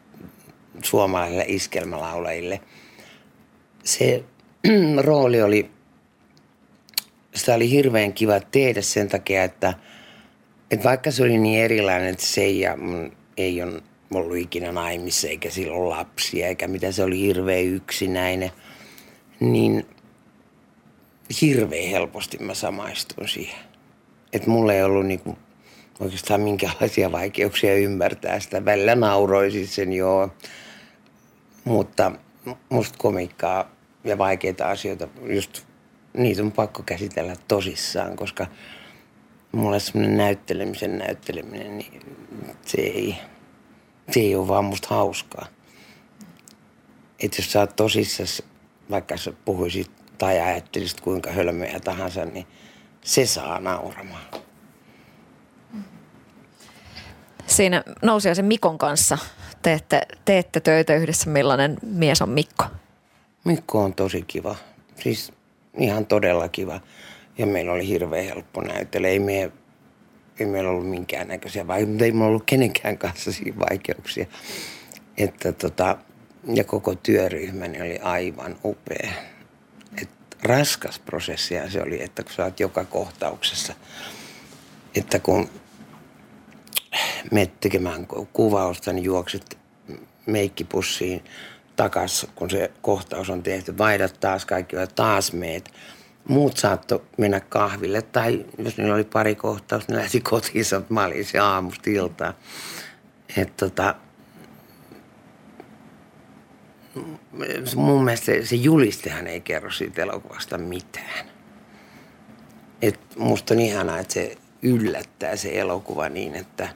[SPEAKER 4] suomalaisille iskelmälaulajille. Se <clears throat> rooli oli, sitä oli hirveän kiva tehdä sen takia, että, että vaikka se oli niin erilainen, että se ei, ei ole ollut ikinä naimissa eikä sillä ole lapsia eikä mitä se oli hirveän yksinäinen, niin hirveän helposti mä samaistuin siihen että mulla ei ollut niinku oikeastaan minkälaisia vaikeuksia ymmärtää sitä. Välillä nauroisin sen joo, mutta musta komikkaa ja vaikeita asioita, just niitä on pakko käsitellä tosissaan, koska mulle semmoinen näyttelemisen näytteleminen, niin se ei, se ei ole vaan musta hauskaa. Että jos sä oot tosissaan, vaikka sä puhuisit tai ajattelisit kuinka hölmöjä tahansa, niin – se saa nauramaan.
[SPEAKER 3] Siinä nousiaisen Mikon kanssa teette, teette töitä yhdessä. Millainen mies on Mikko?
[SPEAKER 4] Mikko on tosi kiva. Siis ihan todella kiva. Ja meillä oli hirveän helppo näytellä. Ei, me, ei meillä ollut minkäännäköisiä vaikeuksia, ei meillä ollut kenenkään kanssa siinä vaikeuksia. Että tota, ja koko työryhmäni oli aivan upea raskas prosessi se oli, että kun sä oot joka kohtauksessa, että kun menet tekemään kuvausta, niin juokset meikkipussiin takas, kun se kohtaus on tehty, vaihdat taas kaikki ja taas meet. Muut saattoi mennä kahville tai jos niillä oli pari kohtausta, niin lähti kotiin, että mä olin se aamusta iltaa. Että tota, mun mielestä se, se julistehan ei kerro siitä elokuvasta mitään. Et musta on ihanaa, että se yllättää se elokuva niin, että,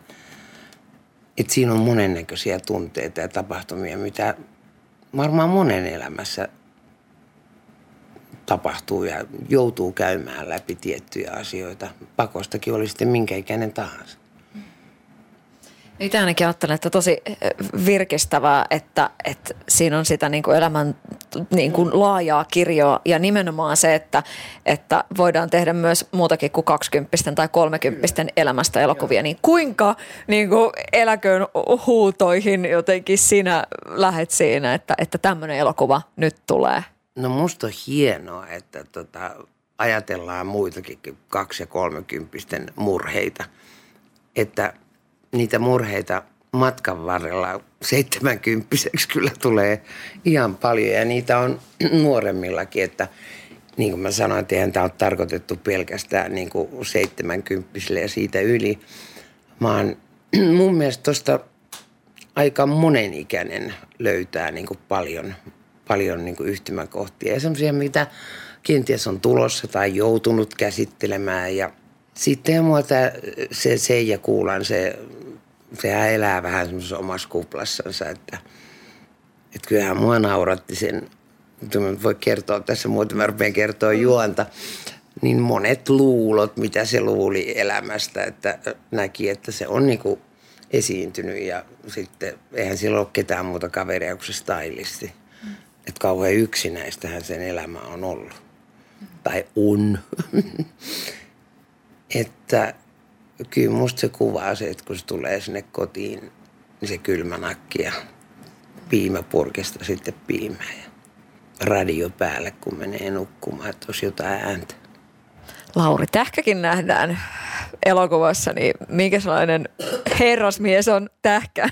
[SPEAKER 4] että siinä on monennäköisiä tunteita ja tapahtumia, mitä varmaan monen elämässä tapahtuu ja joutuu käymään läpi tiettyjä asioita. Pakostakin oli sitten minkä ikäinen tahansa.
[SPEAKER 3] Itse ainakin ajattelen, että tosi eh, virkistävää, että, että siinä on sitä niin kuin elämän niin kuin laajaa kirjoa ja nimenomaan se, että, että voidaan tehdä myös muutakin kuin 20 tai 30 elämästä elokuvia. Niin kuinka niin kuin eläköön huutoihin jotenkin sinä lähet siinä, että, että tämmöinen elokuva nyt tulee?
[SPEAKER 4] No musta on hienoa, että tota, ajatellaan muitakin kaksi- ja kolmekymppisten murheita. Että niitä murheita matkan varrella. Seitsemänkymppiseksi kyllä tulee ihan paljon. Ja niitä on <clears throat> nuoremmillakin, että niin kuin mä sanoin, että eihän tämä ole tarkoitettu pelkästään niin kuin seitsemänkymppisille ja siitä yli, vaan <clears throat> mun mielestä tuosta aika monenikäinen löytää niin kuin paljon, paljon niin kuin yhtymäkohtia. Ja semmoisia, mitä kenties on tulossa tai joutunut käsittelemään ja sitten mua tämä, se Seija Kuulan, se, sehän elää vähän semmoisessa omassa kuplassansa, että, että kyllähän mua nauratti sen, voi kertoa tässä muuten, mä rupean kertoa juonta, niin monet luulot, mitä se luuli elämästä, että näki, että se on niinku esiintynyt ja sitten eihän sillä ole ketään muuta kaveria kuin se stylisti. Mm. Että kauhean yksinäistähän sen elämä on ollut. Tai on. <laughs> että kyllä musta se kuvaa se, että kun se tulee sinne kotiin, niin se kylmä nakki ja piimäpurkista sitten piimää ja radio päälle, kun menee nukkumaan, että olisi jotain ääntä.
[SPEAKER 3] Lauri Tähkäkin nähdään elokuvassa, niin minkä sellainen herrasmies on Tähkä?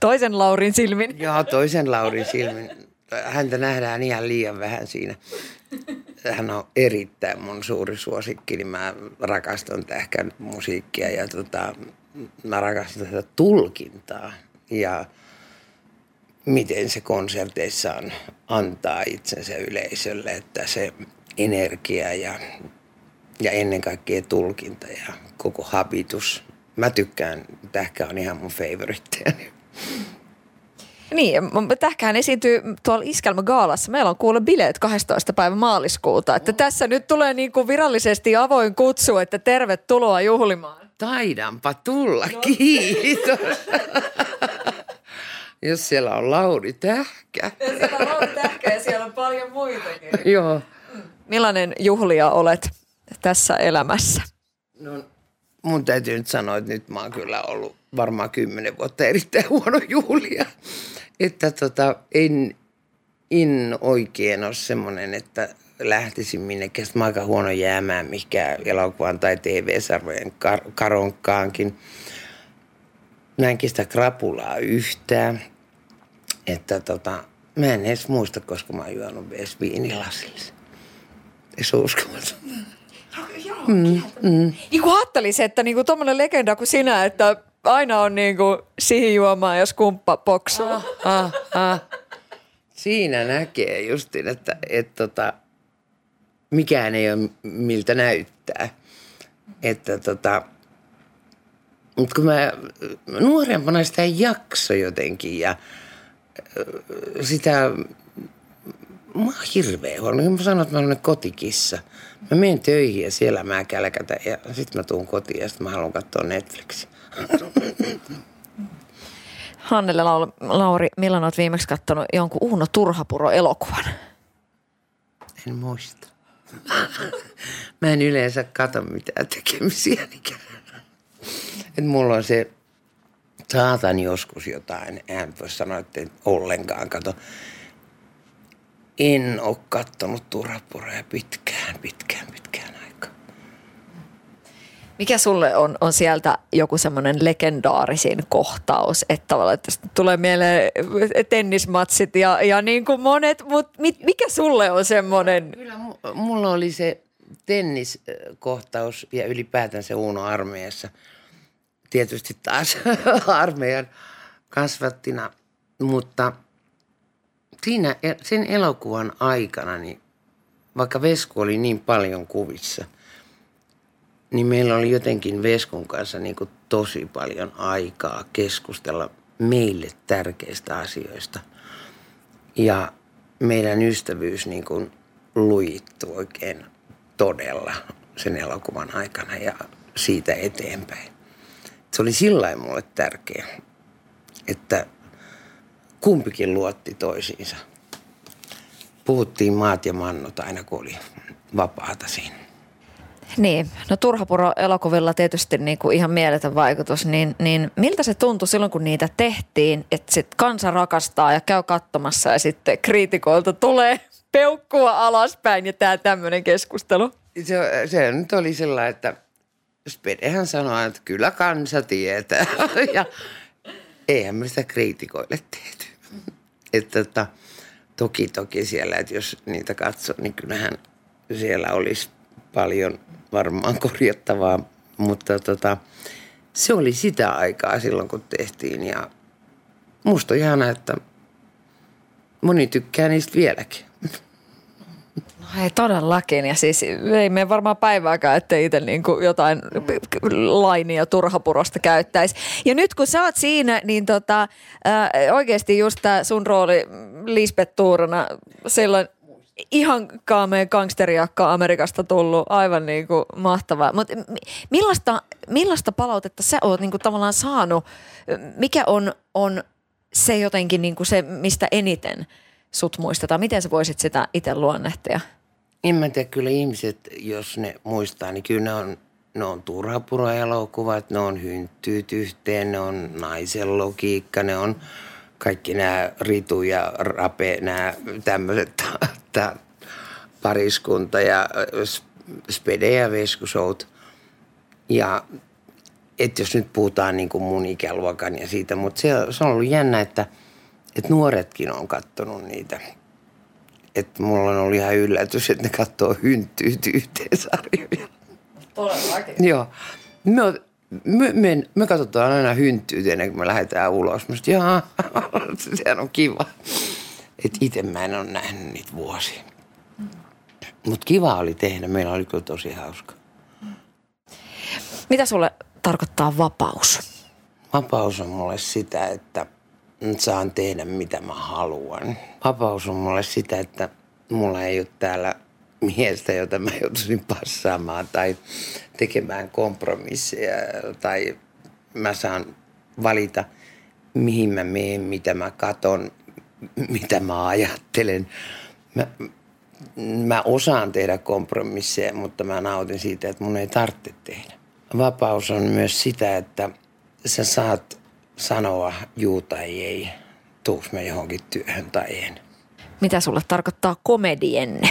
[SPEAKER 3] Toisen Laurin silmin.
[SPEAKER 4] Joo, toisen Laurin silmin. Häntä nähdään ihan liian vähän siinä hän on erittäin mun suuri suosikki, niin mä rakastan tähkän musiikkia ja tota, mä rakastan tätä tulkintaa ja miten se konserteissaan antaa itsensä yleisölle, että se energia ja, ja ennen kaikkea tulkinta ja koko habitus. Mä tykkään, tähkä on ihan mun favoriteja.
[SPEAKER 3] Niin, tähkään esiintyy tuolla Iskelmä Gaalassa. Meillä on kuule bileet 12. päivä maaliskuuta. Että tässä nyt tulee niin kuin virallisesti avoin kutsu, että tervetuloa juhlimaan.
[SPEAKER 4] Taidanpa tulla, no. <laughs> kiitos. <laughs> Jos siellä on Lauri Tähkä. <laughs>
[SPEAKER 3] Ja siellä on Lauri Tähkä ja siellä on paljon muitakin.
[SPEAKER 4] Joo.
[SPEAKER 3] Millainen juhlia olet tässä elämässä?
[SPEAKER 4] No, mun täytyy nyt sanoa, että nyt mä oon kyllä ollut varmaan kymmenen vuotta erittäin huono juhlia että tota, en, en oikein ole semmoinen, että lähtisin minnekään. Mä aika huono jäämään mikä elokuvan tai TV-sarvojen kar- karonkaankin. Mä enkin sitä krapulaa yhtään. Että tota, mä en edes muista, koska mä oon juonut edes viinilasillisen. Se on uskomaton.
[SPEAKER 3] Joo, mm, mm. Niin kuin ajattelisin, että niin kuin tuommoinen legenda kuin sinä, että aina on niinku sihijuomaa ja poksuu. Ah, ah,
[SPEAKER 4] ah. Siinä näkee justin, että et tota, mikään ei ole miltä näyttää. Että tota, mutta kun mä nuorempana sitä jakso jotenkin ja sitä, mä oon hirveä huono. Mä sanon, että mä olen kotikissa. Mä menen töihin ja siellä mä kälkätä ja sitten mä tuun kotiin ja sitten mä haluan katsoa Netflixiä.
[SPEAKER 3] Hannele Lauri, milloin olet viimeksi katsonut jonkun Uuno Turhapuro-elokuvan?
[SPEAKER 4] En muista. <laughs> Mä en yleensä katso mitään tekemisiä. Et mulla on se, saatan joskus jotain, en voi sanoa, että ollenkaan kato. En ole kattonut turhapuroja pitkään, pitkään, pitkään
[SPEAKER 3] mikä sulle on, on sieltä joku semmoinen legendaarisin kohtaus, että tavallaan että tulee mieleen tennismatsit ja, ja niin kuin monet, mutta mikä sulle on semmoinen?
[SPEAKER 4] Kyllä mulla oli se tenniskohtaus ja ylipäätään se Uno armeijassa. Tietysti taas <laughs> armeijan kasvattina, mutta siinä e, sen elokuvan aikana, niin vaikka Vesku oli niin paljon kuvissa – niin meillä oli jotenkin Veskun kanssa niin kuin tosi paljon aikaa keskustella meille tärkeistä asioista. Ja meidän ystävyys niin kuin lujittu oikein todella sen elokuvan aikana ja siitä eteenpäin. Se oli sillä mulle tärkeä, että kumpikin luotti toisiinsa. Puhuttiin maat ja mannut aina kun oli vapaata siinä.
[SPEAKER 3] Niin, no Turhapuro elokuvilla tietysti niin kuin ihan mieletön vaikutus, niin, niin miltä se tuntui silloin, kun niitä tehtiin, että sitten kansa rakastaa ja käy katsomassa ja sitten kriitikoilta tulee <laughs> peukkua alaspäin ja tämä tämmöinen keskustelu?
[SPEAKER 4] Se, se nyt oli sellainen, että Spedehän sanoi, että kyllä kansa tietää <laughs> ja eihän me sitä kriitikoille tehty. Että, että toki toki siellä, että jos niitä katsoo, niin kyllähän siellä olisi paljon varmaan <laughs> korjattavaa, mutta tota, se oli sitä aikaa silloin, kun tehtiin ja musta on ihana, että moni tykkää niistä vieläkin.
[SPEAKER 3] No ei todellakin. Ja siis ei mene varmaan päivääkään, ettei itse niin kuin jotain lainia turhapurosta käyttäisi. Ja nyt kun sä oot siinä, niin tota, äh, oikeasti just tämä sun rooli Lisbeth Tuurana silloin ihan kaamea gangsteriakka Amerikasta tullut, aivan niin kuin mahtavaa. Mutta millaista, millaista palautetta sä oot niin kuin tavallaan saanut? Mikä on, on se jotenkin niin kuin se, mistä eniten sut muistetaan? Miten sä voisit sitä itse luonnehtia?
[SPEAKER 4] En mä tiedä, kyllä ihmiset, jos ne muistaa, niin kyllä ne on, ne on turhapuro-elokuvat, ne on hynttyyt yhteen, ne on naisen logiikka, ne on kaikki nämä Ritu ja Rape, nämä tämmöiset pariskunta ja Spede ja Veskusout. Ja että jos nyt puhutaan niin kuin mun ikäluokan ja siitä, mutta se, se on ollut jännä, että, että nuoretkin on katsonut niitä että mulla on ollut ihan yllätys, että ne katsoo hynttyyt yhteen sarjoja. Joo. Me, me, me, me katsotaan aina hynttyyt ennen kuin me lähdetään ulos. Mä sanoin, <laughs> sehän on kiva. Että itse mä en ole nähnyt niitä vuosia. Mutta kiva oli tehdä. Meillä oli kyllä tosi hauska.
[SPEAKER 3] Mitä sulle tarkoittaa vapaus?
[SPEAKER 4] Vapaus on mulle sitä, että – saan tehdä mitä mä haluan. Vapaus on mulle sitä, että mulla ei ole täällä miestä, jota mä joutuisin passaamaan tai tekemään kompromisseja tai mä saan valita, mihin mä menen, mitä mä katon, mitä mä ajattelen. Mä, mä osaan tehdä kompromisseja, mutta mä nautin siitä, että mun ei tarvitse tehdä. Vapaus on myös sitä, että sä saat sanoa juu tai ei, tuuks me johonkin työhön tai en.
[SPEAKER 3] Mitä sulle tarkoittaa komedienne?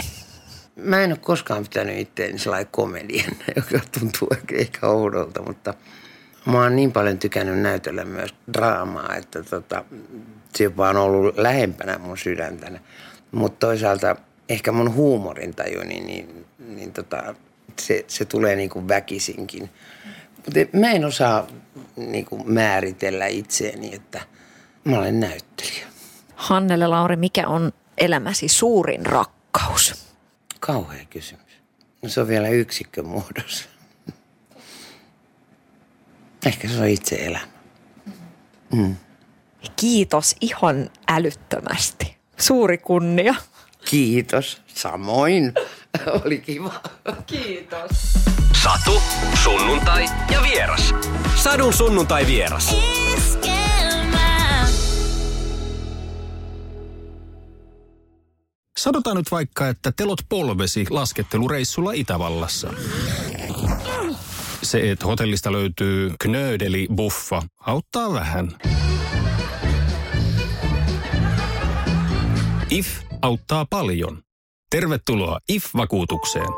[SPEAKER 4] Mä en ole koskaan pitänyt itseäni sellainen komedian, <laughs> joka tuntuu ehkä oudolta, mutta mä oon niin paljon tykännyt näytellä myös draamaa, että tota, se jopa on ollut lähempänä mun sydäntäni. Mutta toisaalta ehkä mun huumorintaju, niin, niin, niin tota, se, se tulee niin kuin väkisinkin. Mutta mä en osaa niin kuin määritellä itseäni, että mä olen näyttelijä.
[SPEAKER 3] Hannele Lauri, mikä on elämäsi suurin rakkaus?
[SPEAKER 4] Kauhea kysymys. No se on vielä yksikkömuodossa. Ehkä se on itse elämä.
[SPEAKER 3] Mm. Kiitos ihan älyttömästi. Suuri kunnia.
[SPEAKER 4] Kiitos. Samoin. <laughs> Oli kiva.
[SPEAKER 3] Kiitos.
[SPEAKER 2] Satu, sunnuntai ja vieras. Sadun sunnuntai vieras.
[SPEAKER 1] Sanotaan nyt vaikka, että telot polvesi laskettelureissulla Itävallassa. Se, että hotellista löytyy knöydeli buffa, auttaa vähän. IF auttaa paljon. Tervetuloa IF-vakuutukseen.